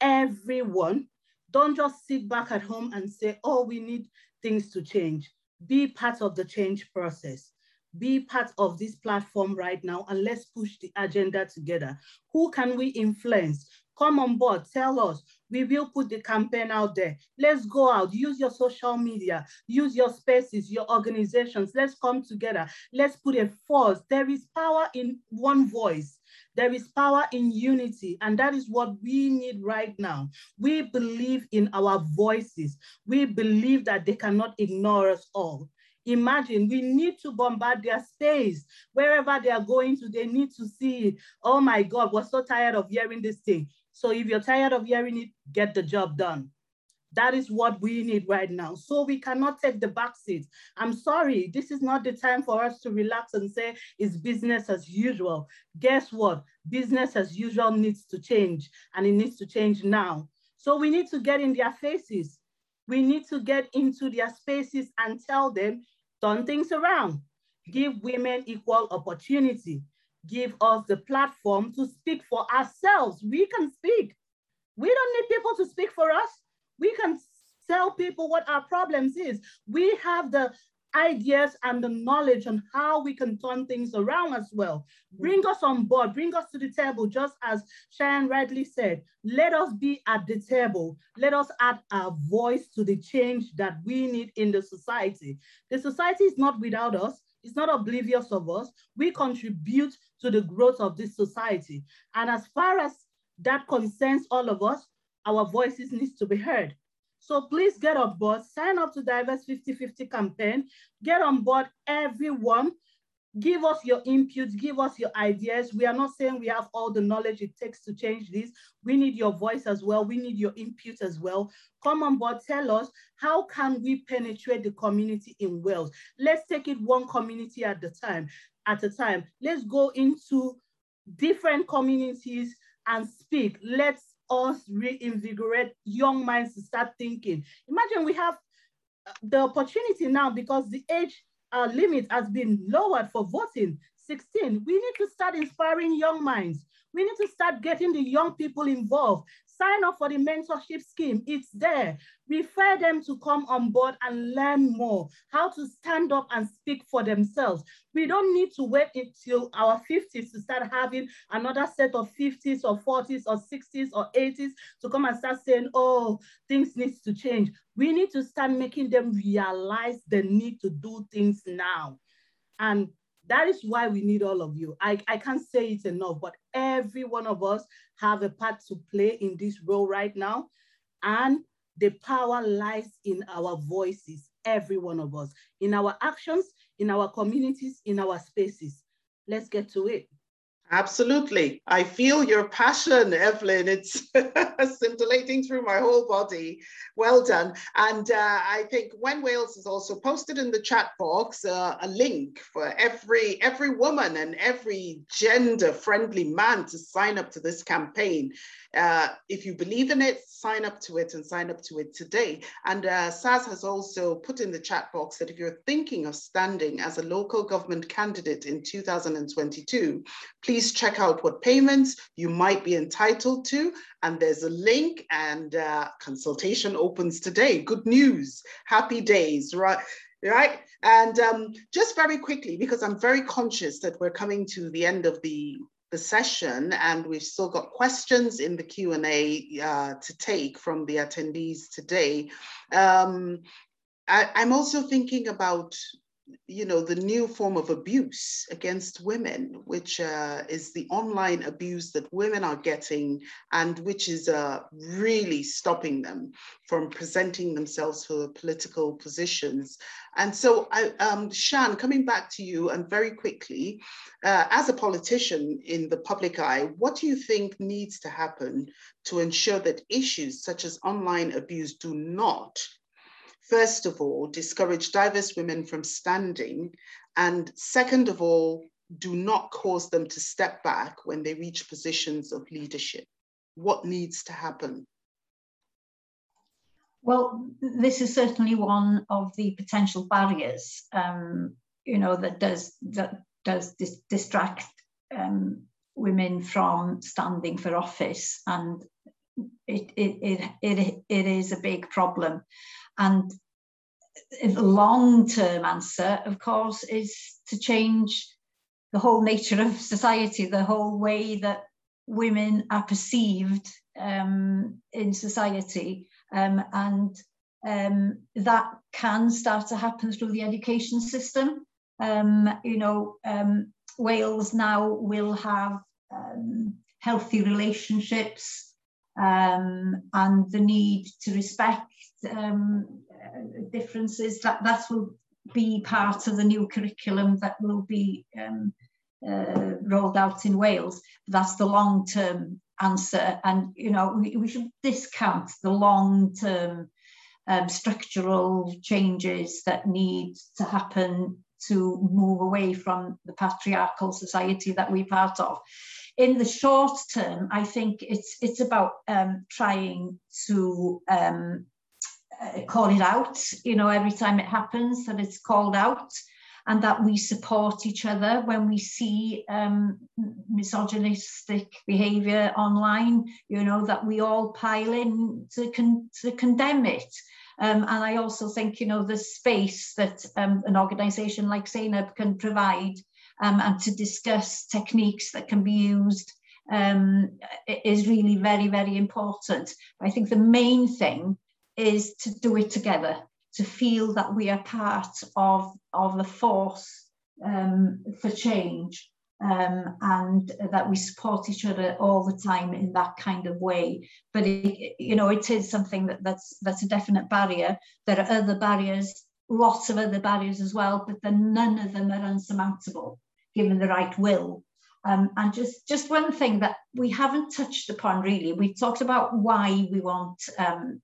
everyone. Don't just sit back at home and say, oh, we need things to change. Be part of the change process be part of this platform right now and let's push the agenda together. Who can we influence? Come on board, tell us. We will put the campaign out there. Let's go out, use your social media, use your spaces, your organizations. Let's come together. Let's put a force. There is power in one voice. There is power in unity, and that is what we need right now. We believe in our voices. We believe that they cannot ignore us all. Imagine we need to bombard their space. Wherever they are going to, they need to see it. Oh my God, we're so tired of hearing this thing. So if you're tired of hearing it, get the job done. That is what we need right now. So we cannot take the back seat. I'm sorry, this is not the time for us to relax and say it's business as usual. Guess what? Business as usual needs to change and it needs to change now. So we need to get in their faces. We need to get into their spaces and tell them turn things around. Give women equal opportunity. Give us the platform to speak for ourselves. We can speak. We don't need people to speak for us. We can tell people what our problems is. We have the ideas and the knowledge on how we can turn things around as well. Mm-hmm. Bring us on board, bring us to the table, just as Cheyenne rightly said. Let us be at the table. Let us add our voice to the change that we need in the society. The society is not without us. It's not oblivious of us. We contribute to the growth of this society. And as far as that concerns all of us, our voices needs to be heard. So please get on board, sign up to Diverse 5050 campaign, get on board everyone. give us your inputs, give us your ideas. We are not saying we have all the knowledge it takes to change this. We need your voice as well. We need your input as well. Come on board, tell us, how can we penetrate the community in Wales? Let's take it one community at the time, at a time. Let's go into different communities and speak. Let's us reinvigorate young minds to start thinking. Imagine we have uh, the opportunity now because the age uh, limit has been lowered for voting, 16. We need to start inspiring young minds. We need to start getting the young people involved sign up for the mentorship scheme. It's there. Refer them to come on board and learn more, how to stand up and speak for themselves. We don't need to wait until our 50s to start having another set of 50s or 40s or 60s or 80s to come and start saying, oh, things need to change. We need to start making them realize the need to do things now. And that is why we need all of you. I, I can't say it enough, but every one of us have a part to play in this role right now. And the power lies in our voices, every one of us, in our actions, in our communities, in our spaces. Let's get to it. Absolutely. I feel your passion, Evelyn. It's [laughs] scintillating through my whole body. Well done. And uh, I think WEN Wales has also posted in the chat box uh, a link for every, every woman and every gender friendly man to sign up to this campaign. Uh, if you believe in it, sign up to it and sign up to it today. And uh, Saz has also put in the chat box that if you're thinking of standing as a local government candidate in 2022, please check out what payments you might be entitled to. And there's a link and uh, consultation opens today. Good news, happy days, right? right? And um, just very quickly, because I'm very conscious that we're coming to the end of the the session and we've still got questions in the Q&A uh, to take from the attendees today. Um, I, I'm also thinking about you know, the new form of abuse against women, which uh, is the online abuse that women are getting and which is uh, really stopping them from presenting themselves for political positions. And so, I, um, Sian, coming back to you and very quickly, uh, as a politician in the public eye, what do you think needs to happen to ensure that issues such as online abuse do not first of all, discourage diverse women from standing, and second of all, do not cause them to step back when they reach positions of leadership? What needs to happen? Well, this is certainly one of the potential barriers, um, you know, that does that does dis distract um, women from standing for office, and it it it it, it is a big problem. And the long term answer, of course, is to change the whole nature of society, the whole way that women are perceived um, in society. Um, and um, that can start to happen through the education system. Um, you know, um, Wales now will have um, healthy relationships and the need to respect um, differences. That that will be part of the new curriculum that will be um, uh, rolled out in Wales. That's the long term answer, and you know we, we should discount the long term um, structural changes that need to happen to move away from the patriarchal society that we're part of. In the short term, I think it's it's about um, trying to um, uh, call it out, you know, every time it happens, that it's called out and that we support each other when we see um, misogynistic behaviour online, you know, that we all pile in to, con to condemn it. Um, and I also think, you know, the space that um, an organisation like Zainab can provide um, and to discuss techniques that can be used um, is really very, very important. I think the main thing is to do it together, to feel that we are part of, of the force um, for change um, and that we support each other all the time in that kind of way. But it, you know, it is something that, that's that's a definite barrier. There are other barriers, lots of other barriers as well, but then none of them are unsurmountable. given the right will. Um, and just, just one thing that we haven't touched upon really, we talked about why we want um,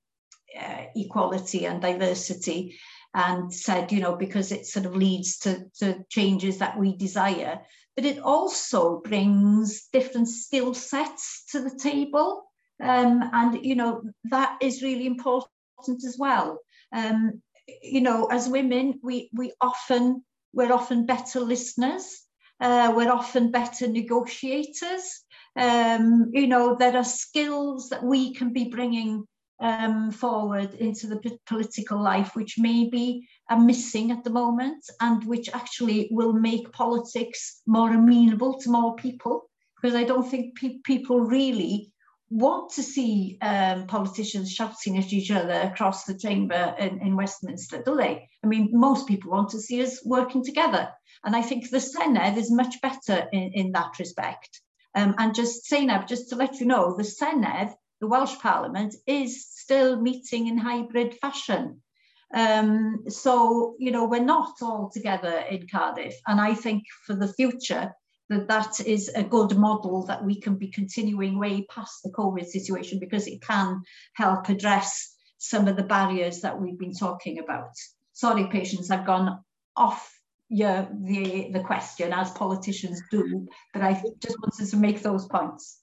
uh, equality and diversity and said, you know, because it sort of leads to, to changes that we desire. But it also brings different skill sets to the table. Um, and, you know, that is really important as well. Um, you know, as women, we, we often, we're often better listeners uh, we're often better negotiators. Um, you know, there are skills that we can be bringing um, forward into the political life, which maybe are missing at the moment, and which actually will make politics more amenable to more people. Because I don't think pe people really want to see um, politicians shouting at each other across the chamber in, in, Westminster, do they? I mean, most people want to see us working together. And I think the Senedd is much better in, in that respect. Um, and just Zainab, just to let you know, the Senedd, the Welsh Parliament, is still meeting in hybrid fashion. Um, so, you know, we're not all together in Cardiff. And I think for the future, that that is a good model that we can be continuing way past the COVID situation because it can help address some of the barriers that we've been talking about. Sorry, Patience, I've gone off your, the, the question as politicians do, but I just wanted to make those points.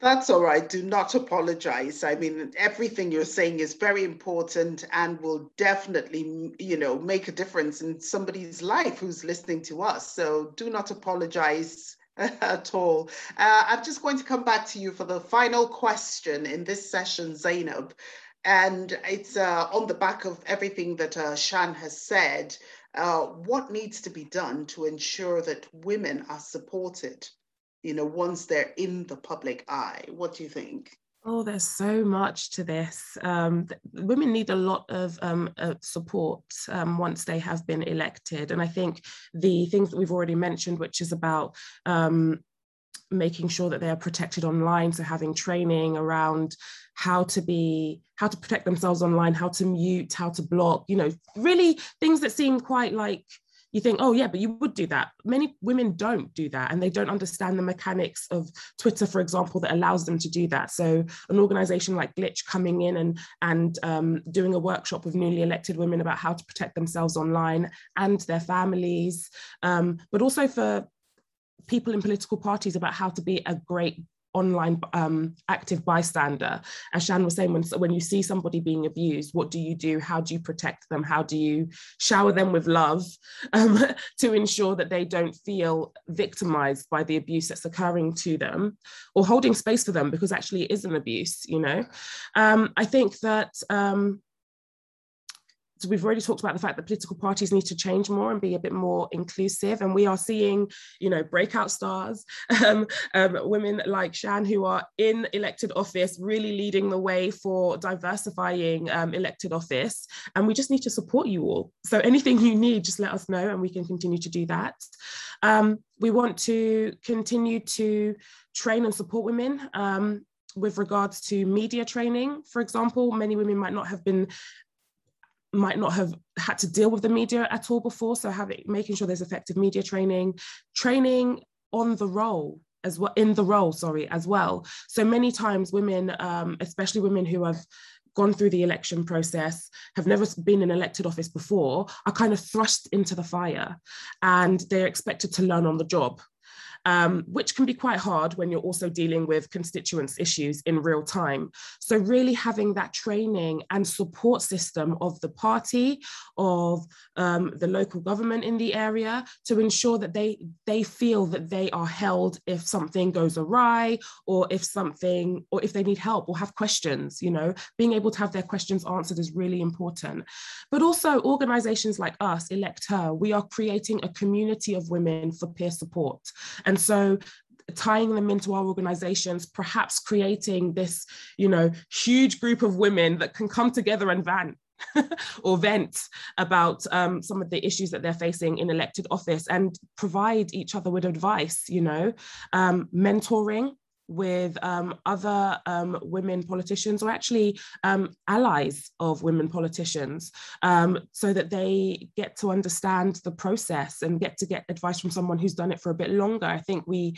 That's all right. Do not apologize. I mean, everything you're saying is very important and will definitely, you know, make a difference in somebody's life who's listening to us. So do not apologize [laughs] at all. Uh, I'm just going to come back to you for the final question in this session, Zainab. And it's uh, on the back of everything that uh, Sian has said. Uh, what needs to be done to ensure that women are supported you know, once they're in the public eye? What do you think? Oh, there's so much to this. Um, women need a lot of um, uh, support um, once they have been elected. And I think the things that we've already mentioned, which is about um, making sure that they are protected online, so having training around how to be, how to protect themselves online, how to mute, how to block, you know, really things that seem quite like you think, oh, yeah, but you would do that. Many women don't do that and they don't understand the mechanics of Twitter, for example, that allows them to do that. So, an organization like Glitch coming in and, and um, doing a workshop with newly elected women about how to protect themselves online and their families, um, but also for people in political parties about how to be a great online um, active bystander. As Sian was saying, when, when you see somebody being abused, what do you do? How do you protect them? How do you shower them with love um, [laughs] to ensure that they don't feel victimized by the abuse that's occurring to them or holding space for them because actually it is an abuse, you know? Um, I think that um, so we've already talked about the fact that political parties need to change more and be a bit more inclusive. And we are seeing you know breakout stars [laughs] um, um, women like Sian who are in elected office really leading the way for diversifying um, elected office. And we just need to support you all. So anything you need just let us know and we can continue to do that. Um, we want to continue to train and support women um, with regards to media training, for example, many women might not have been might not have had to deal with the media at all before. So having making sure there's effective media training, training on the role as well in the role, sorry, as well. So many times women, um, especially women who have gone through the election process, have never been in elected office before, are kind of thrust into the fire and they're expected to learn on the job um, which can be quite hard when you're also dealing with constituents issues in real time. So really having that training and support system of the party, of um, the local government in the area to ensure that they, they feel that they are held if something goes awry or if something, or if they need help or have questions, you know, being able to have their questions answered is really important. But also organizations like us, Elect Her, we are creating a community of women for peer support. And so tying them into our organizations perhaps creating this you know huge group of women that can come together and vent [laughs] or vent about um, some of the issues that they're facing in elected office and provide each other with advice you know um, mentoring with um, other um, women politicians or actually um, allies of women politicians um, so that they get to understand the process and get to get advice from someone who's done it for a bit longer. I think we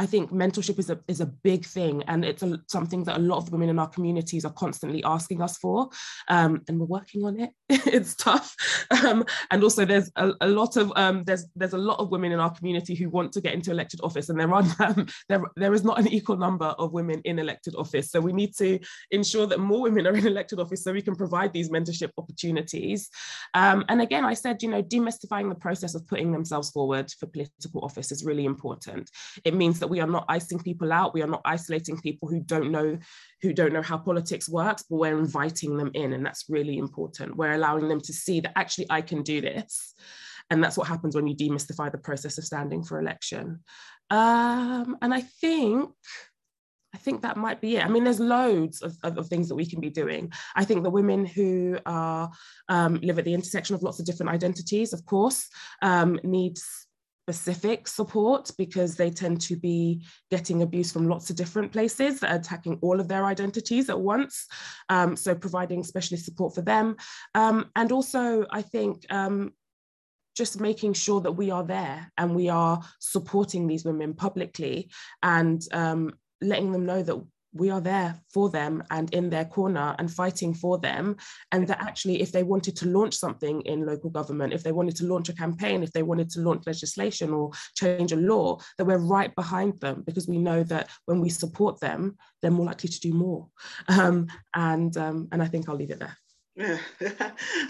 I think mentorship is a is a big thing, and it's a, something that a lot of women in our communities are constantly asking us for, um, and we're working on it. [laughs] it's tough, um, and also there's a, a lot of um, there's there's a lot of women in our community who want to get into elected office, and there are [laughs] um, there there is not an equal number of women in elected office. So we need to ensure that more women are in elected office, so we can provide these mentorship opportunities. Um, and again, I said, you know, demystifying the process of putting themselves forward for political office is really important. It means that we are not icing people out. We are not isolating people who don't know who don't know how politics works, but we're inviting them in, and that's really important. We're allowing them to see that actually I can do this, and that's what happens when you demystify the process of standing for election. Um, and I think I think that might be it. I mean, there's loads of, of, of, things that we can be doing. I think the women who are um, live at the intersection of lots of different identities, of course, um, needs specific support because they tend to be getting abuse from lots of different places that are attacking all of their identities at once. Um, so providing specialist support for them. Um, and also, I think um, just making sure that we are there and we are supporting these women publicly and um, letting them know that we are there for them and in their corner and fighting for them. And that actually, if they wanted to launch something in local government, if they wanted to launch a campaign, if they wanted to launch legislation or change a law, that we're right behind them because we know that when we support them, they're more likely to do more. Um, and, um, and I think I'll leave it there. [laughs]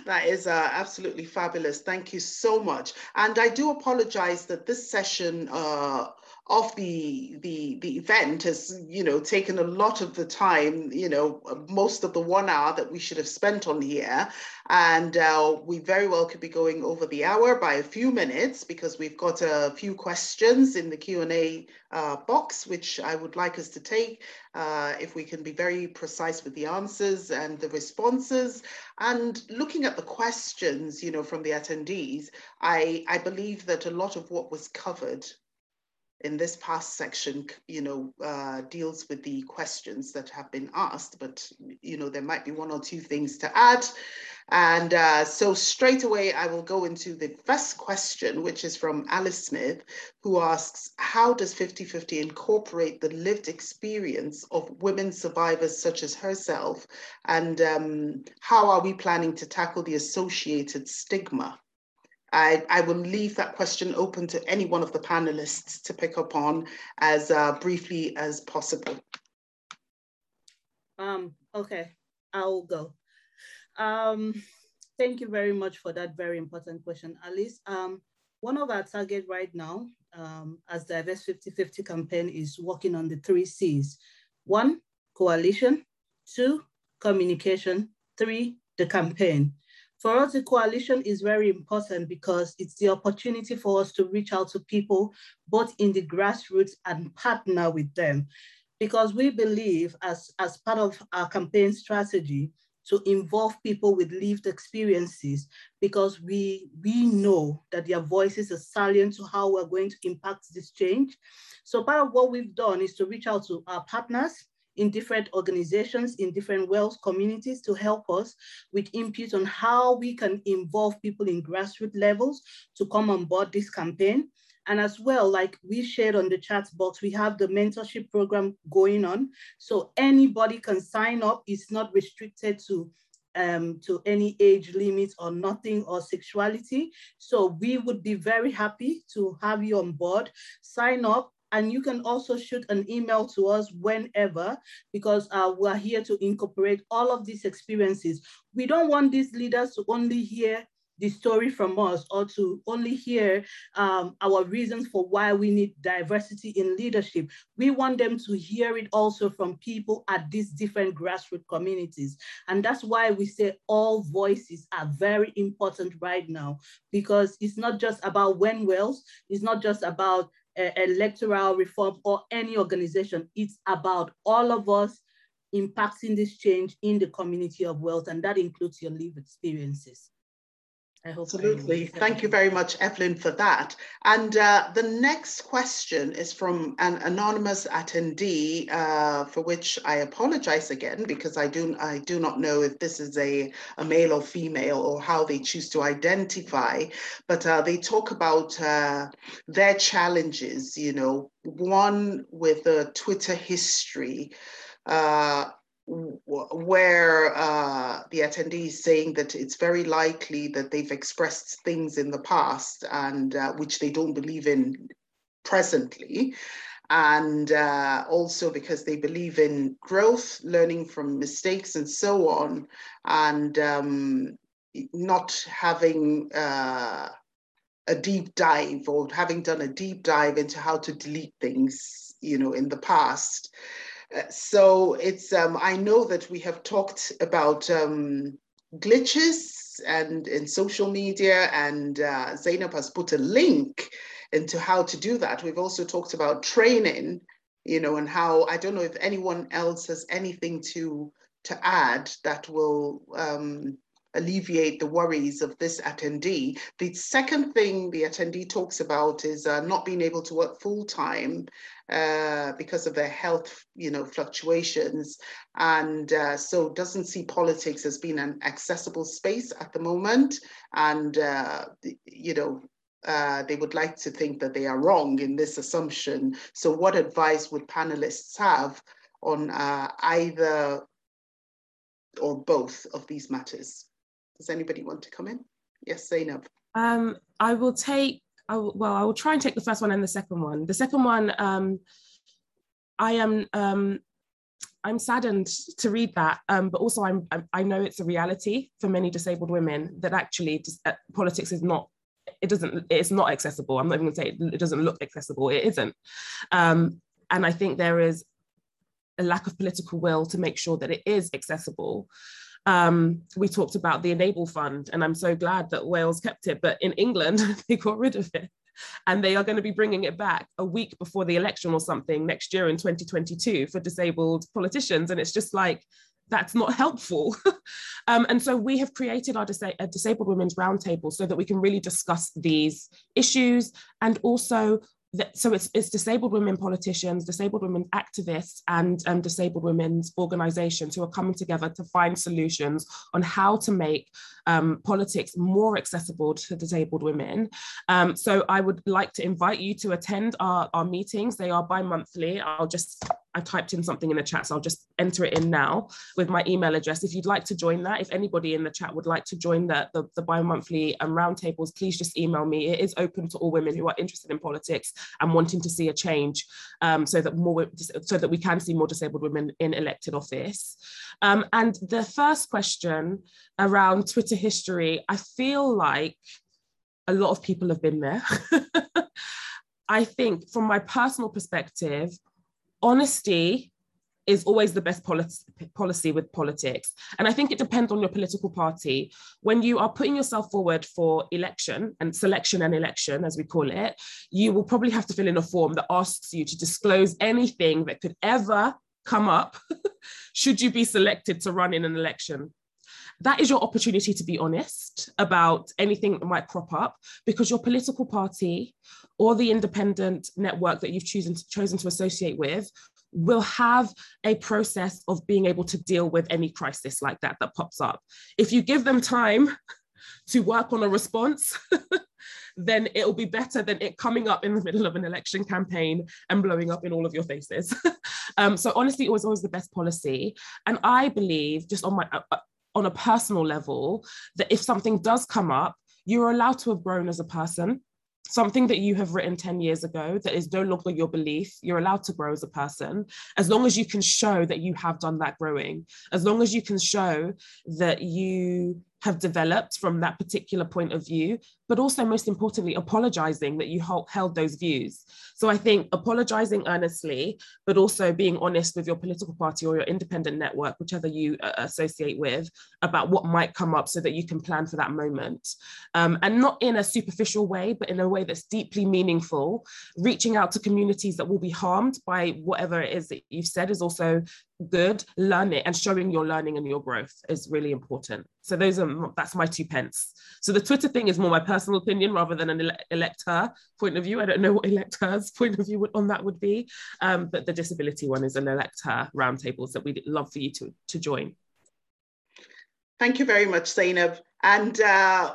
that is uh, absolutely fabulous. Thank you so much. And I do apologize that this session uh, of the the the event has you know taken a lot of the time you know most of the one hour that we should have spent on here. And uh, we very well could be going over the hour by a few minutes because we've got a few questions in the q&a uh, box which i would like us to take uh, if we can be very precise with the answers and the responses. And looking at the questions you know from the attendees i i believe that a lot of what was covered in this past section, you know, uh, deals with the questions that have been asked, but, you know, there might be one or two things to add. And uh, so straight away, I will go into the first question, which is from Alice Smith, who asks, how does 50-50 incorporate the lived experience of women survivors such as herself? And um, how are we planning to tackle the associated stigma? I, I will leave that question open to any one of the panelists to pick up on as uh, briefly as possible. Um, okay, I'll go. Um, thank you very much for that very important question, Alice. Um, one of our targets right now um, as Diverse 50-50 campaign is working on the three C's. One, coalition. Two, communication. Three, the campaign. For us, the coalition is very important because it's the opportunity for us to reach out to people both in the grassroots and partner with them. Because we believe as, as part of our campaign strategy to involve people with lived experiences because we, we know that their voices are salient to how we're going to impact this change. So part of what we've done is to reach out to our partners, in different organizations, in different Wales communities to help us with input on how we can involve people in grassroots levels to come on board this campaign. And as well, like we shared on the chat box, we have the mentorship program going on. So anybody can sign up. It's not restricted to um, to any age limit or nothing or sexuality. So we would be very happy to have you on board. Sign up, and you can also shoot an email to us whenever, because uh, we're here to incorporate all of these experiences. We don't want these leaders to only hear the story from us or to only hear um, our reasons for why we need diversity in leadership. We want them to hear it also from people at these different grassroots communities. And that's why we say all voices are very important right now, because it's not just about WEN Wales, it's not just about electoral reform or any organization. It's about all of us impacting this change in the community of wealth, and that includes your lived experiences. I hope Absolutely. Thank you very much, Evelyn, for that. And uh, the next question is from an anonymous attendee, uh, for which I apologize again because I do I do not know if this is a, a male or female or how they choose to identify. But uh, they talk about uh, their challenges. You know, one with the Twitter history. Uh, where uh, the attendee is saying that it's very likely that they've expressed things in the past and uh, which they don't believe in presently. And uh, also because they believe in growth, learning from mistakes, and so on, and um, not having uh, a deep dive or having done a deep dive into how to delete things, you know, in the past. So it's um, I know that we have talked about um, glitches and in social media, and uh, Zainab has put a link into how to do that. We've also talked about training, you know, and how I don't know if anyone else has anything to to add that will um, alleviate the worries of this attendee. The second thing the attendee talks about is uh, not being able to work full time uh, because of their health, you know, fluctuations, and uh, so doesn't see politics as being an accessible space at the moment, and uh, you know. Uh, they would like to think that they are wrong in this assumption. So, what advice would panelists have on uh, either or both of these matters? Does anybody want to come in? Yes, Zainab. Um, I will take, I will, well, I will try and take the first one and the second one. The second one, um, I am, um, I'm saddened to read that, um, but also I'm, I know it's a reality for many disabled women that actually just, uh, politics is not it doesn't it's not accessible i'm not even going to say it, it doesn't look accessible it isn't um, and i think there is a lack of political will to make sure that it is accessible um, we talked about the Enable Fund, and I'm so glad that Wales kept it. But in England, [laughs] they got rid of it. And they are going to be bringing it back a week before the election or something next year in 2022 for disabled politicians. And it's just like, that's not helpful. [laughs] um, and so we have created our Disa- Disabled Women's Roundtable so that we can really discuss these issues and also so it's, it's disabled women politicians, disabled women activists, and um, disabled women's organizations who are coming together to find solutions on how to make um, politics more accessible to disabled women. Um, so I would like to invite you to attend our, our meetings. They are bi-monthly. I'll just I typed in something in the chat, so I'll just enter it in now with my email address. If you'd like to join that, if anybody in the chat would like to join the, the, the bi-monthly um, roundtables, please just email me. It is open to all women who are interested in politics and wanting to see a change um, so that more so that we can see more disabled women in elected office. Um, and the first question around Twitter history, I feel like a lot of people have been there. [laughs] I think from my personal perspective, honesty is always the best policy, policy with politics. And I think it depends on your political party. When you are putting yourself forward for election and selection and election, as we call it, you will probably have to fill in a form that asks you to disclose anything that could ever come up [laughs] should you be selected to run in an election that is your opportunity to be honest about anything that might crop up because your political party or the independent network that you've chosen to, chosen to associate with will have a process of being able to deal with any crisis like that that pops up. If you give them time to work on a response, [laughs] then it'll be better than it coming up in the middle of an election campaign and blowing up in all of your faces. [laughs] um, so honestly, it was always the best policy. And I believe, just on my uh, uh on a personal level that if something does come up, you're allowed to have grown as a person. Something that you have written 10 years ago that is no longer your belief, you're allowed to grow as a person, as long as you can show that you have done that growing, as long as you can show that you have developed from that particular point of view, but also most importantly, apologizing that you held those views. So I think apologizing earnestly, but also being honest with your political party or your independent network, whichever you uh, associate with, about what might come up so that you can plan for that moment. Um, and not in a superficial way, but in a way that's deeply meaningful. Reaching out to communities that will be harmed by whatever it is that you've said is also good, learning and showing your learning and your growth is really important. So those are that's my two pence. So the Twitter thing is more my personal opinion rather than an ele- Elect Her point of view. I don't know what [laughs] Elect Her's point of view on that would be, um, but the disability one is an elector roundtables that we'd love for you to to join. Thank you very much, Zainab. And uh,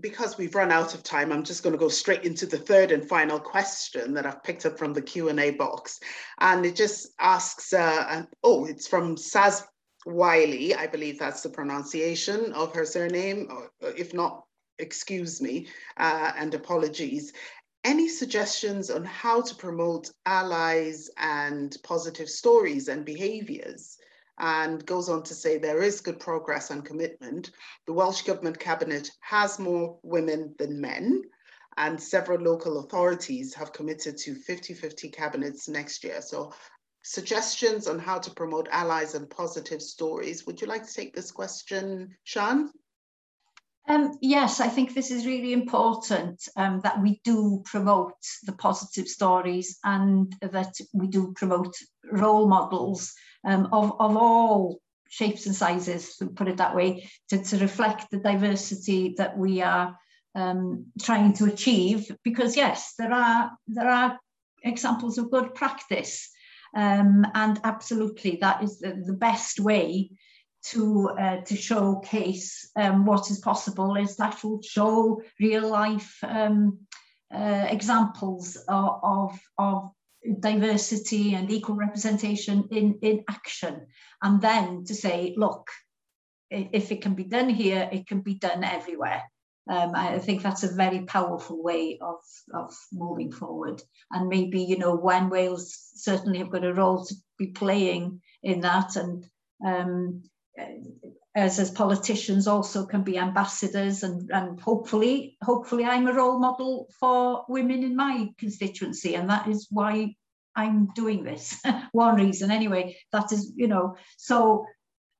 because we've run out of time, I'm just going to go straight into the third and final question that I've picked up from the Q&A box. And it just asks, uh, oh, it's from Saz Wiley, I believe that's the pronunciation of her surname, if not, excuse me, uh, and apologies. Any suggestions on how to promote allies and positive stories and behaviours? And goes on to say there is good progress and commitment. The Welsh Government Cabinet has more women than men, and several local authorities have committed to 50 50 cabinets next year. So, suggestions on how to promote allies and positive stories. Would you like to take this question, Sian? Um, yes, I think this is really important um, that we do promote the positive stories and that we do promote role models um, of, of all shapes and sizes, to put it that way, to, to reflect the diversity that we are um, trying to achieve. Because yes, there are there are examples of good practice, um, and absolutely that is the, the best way to uh, to showcase um, what is possible. Is that will show real life um, uh, examples of, of, of diversity and equal representation in, in action. And then to say, look, if it can be done here, it can be done everywhere. Um, I think that's a very powerful way of, of moving forward. And maybe, you know, when Wales certainly have got a role to be playing in that and um, as as politicians also can be ambassadors and and hopefully hopefully I'm a role model for women in my constituency. And that is why I'm doing this. [laughs] One reason anyway that is you know so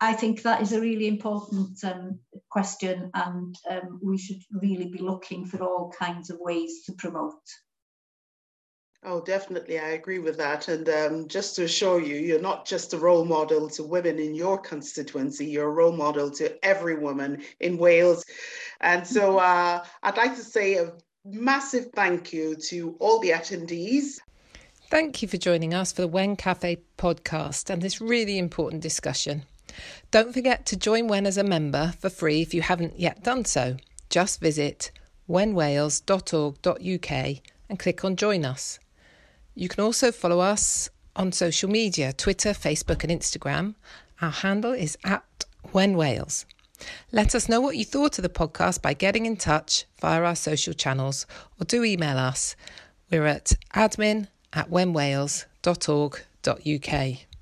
I think that is a really important um, question and um, we should really be looking for all kinds of ways to promote Oh, definitely. I agree with that. And um, just to assure you, you're not just a role model to women in your constituency, you're a role model to every woman in Wales. And so uh, I'd like to say a massive thank you to all the attendees. Thank you for joining us for the WEN Cafe podcast and this really important discussion. Don't forget to join WEN as a member for free if you haven't yet done so. Just visit wenwales.org.uk and click on Join Us. You can also follow us on social media Twitter, Facebook, and Instagram. Our handle is at WEN Wales. Let us know what you thought of the podcast by getting in touch via our social channels or do email us. We're at admin at wenwales.org.uk.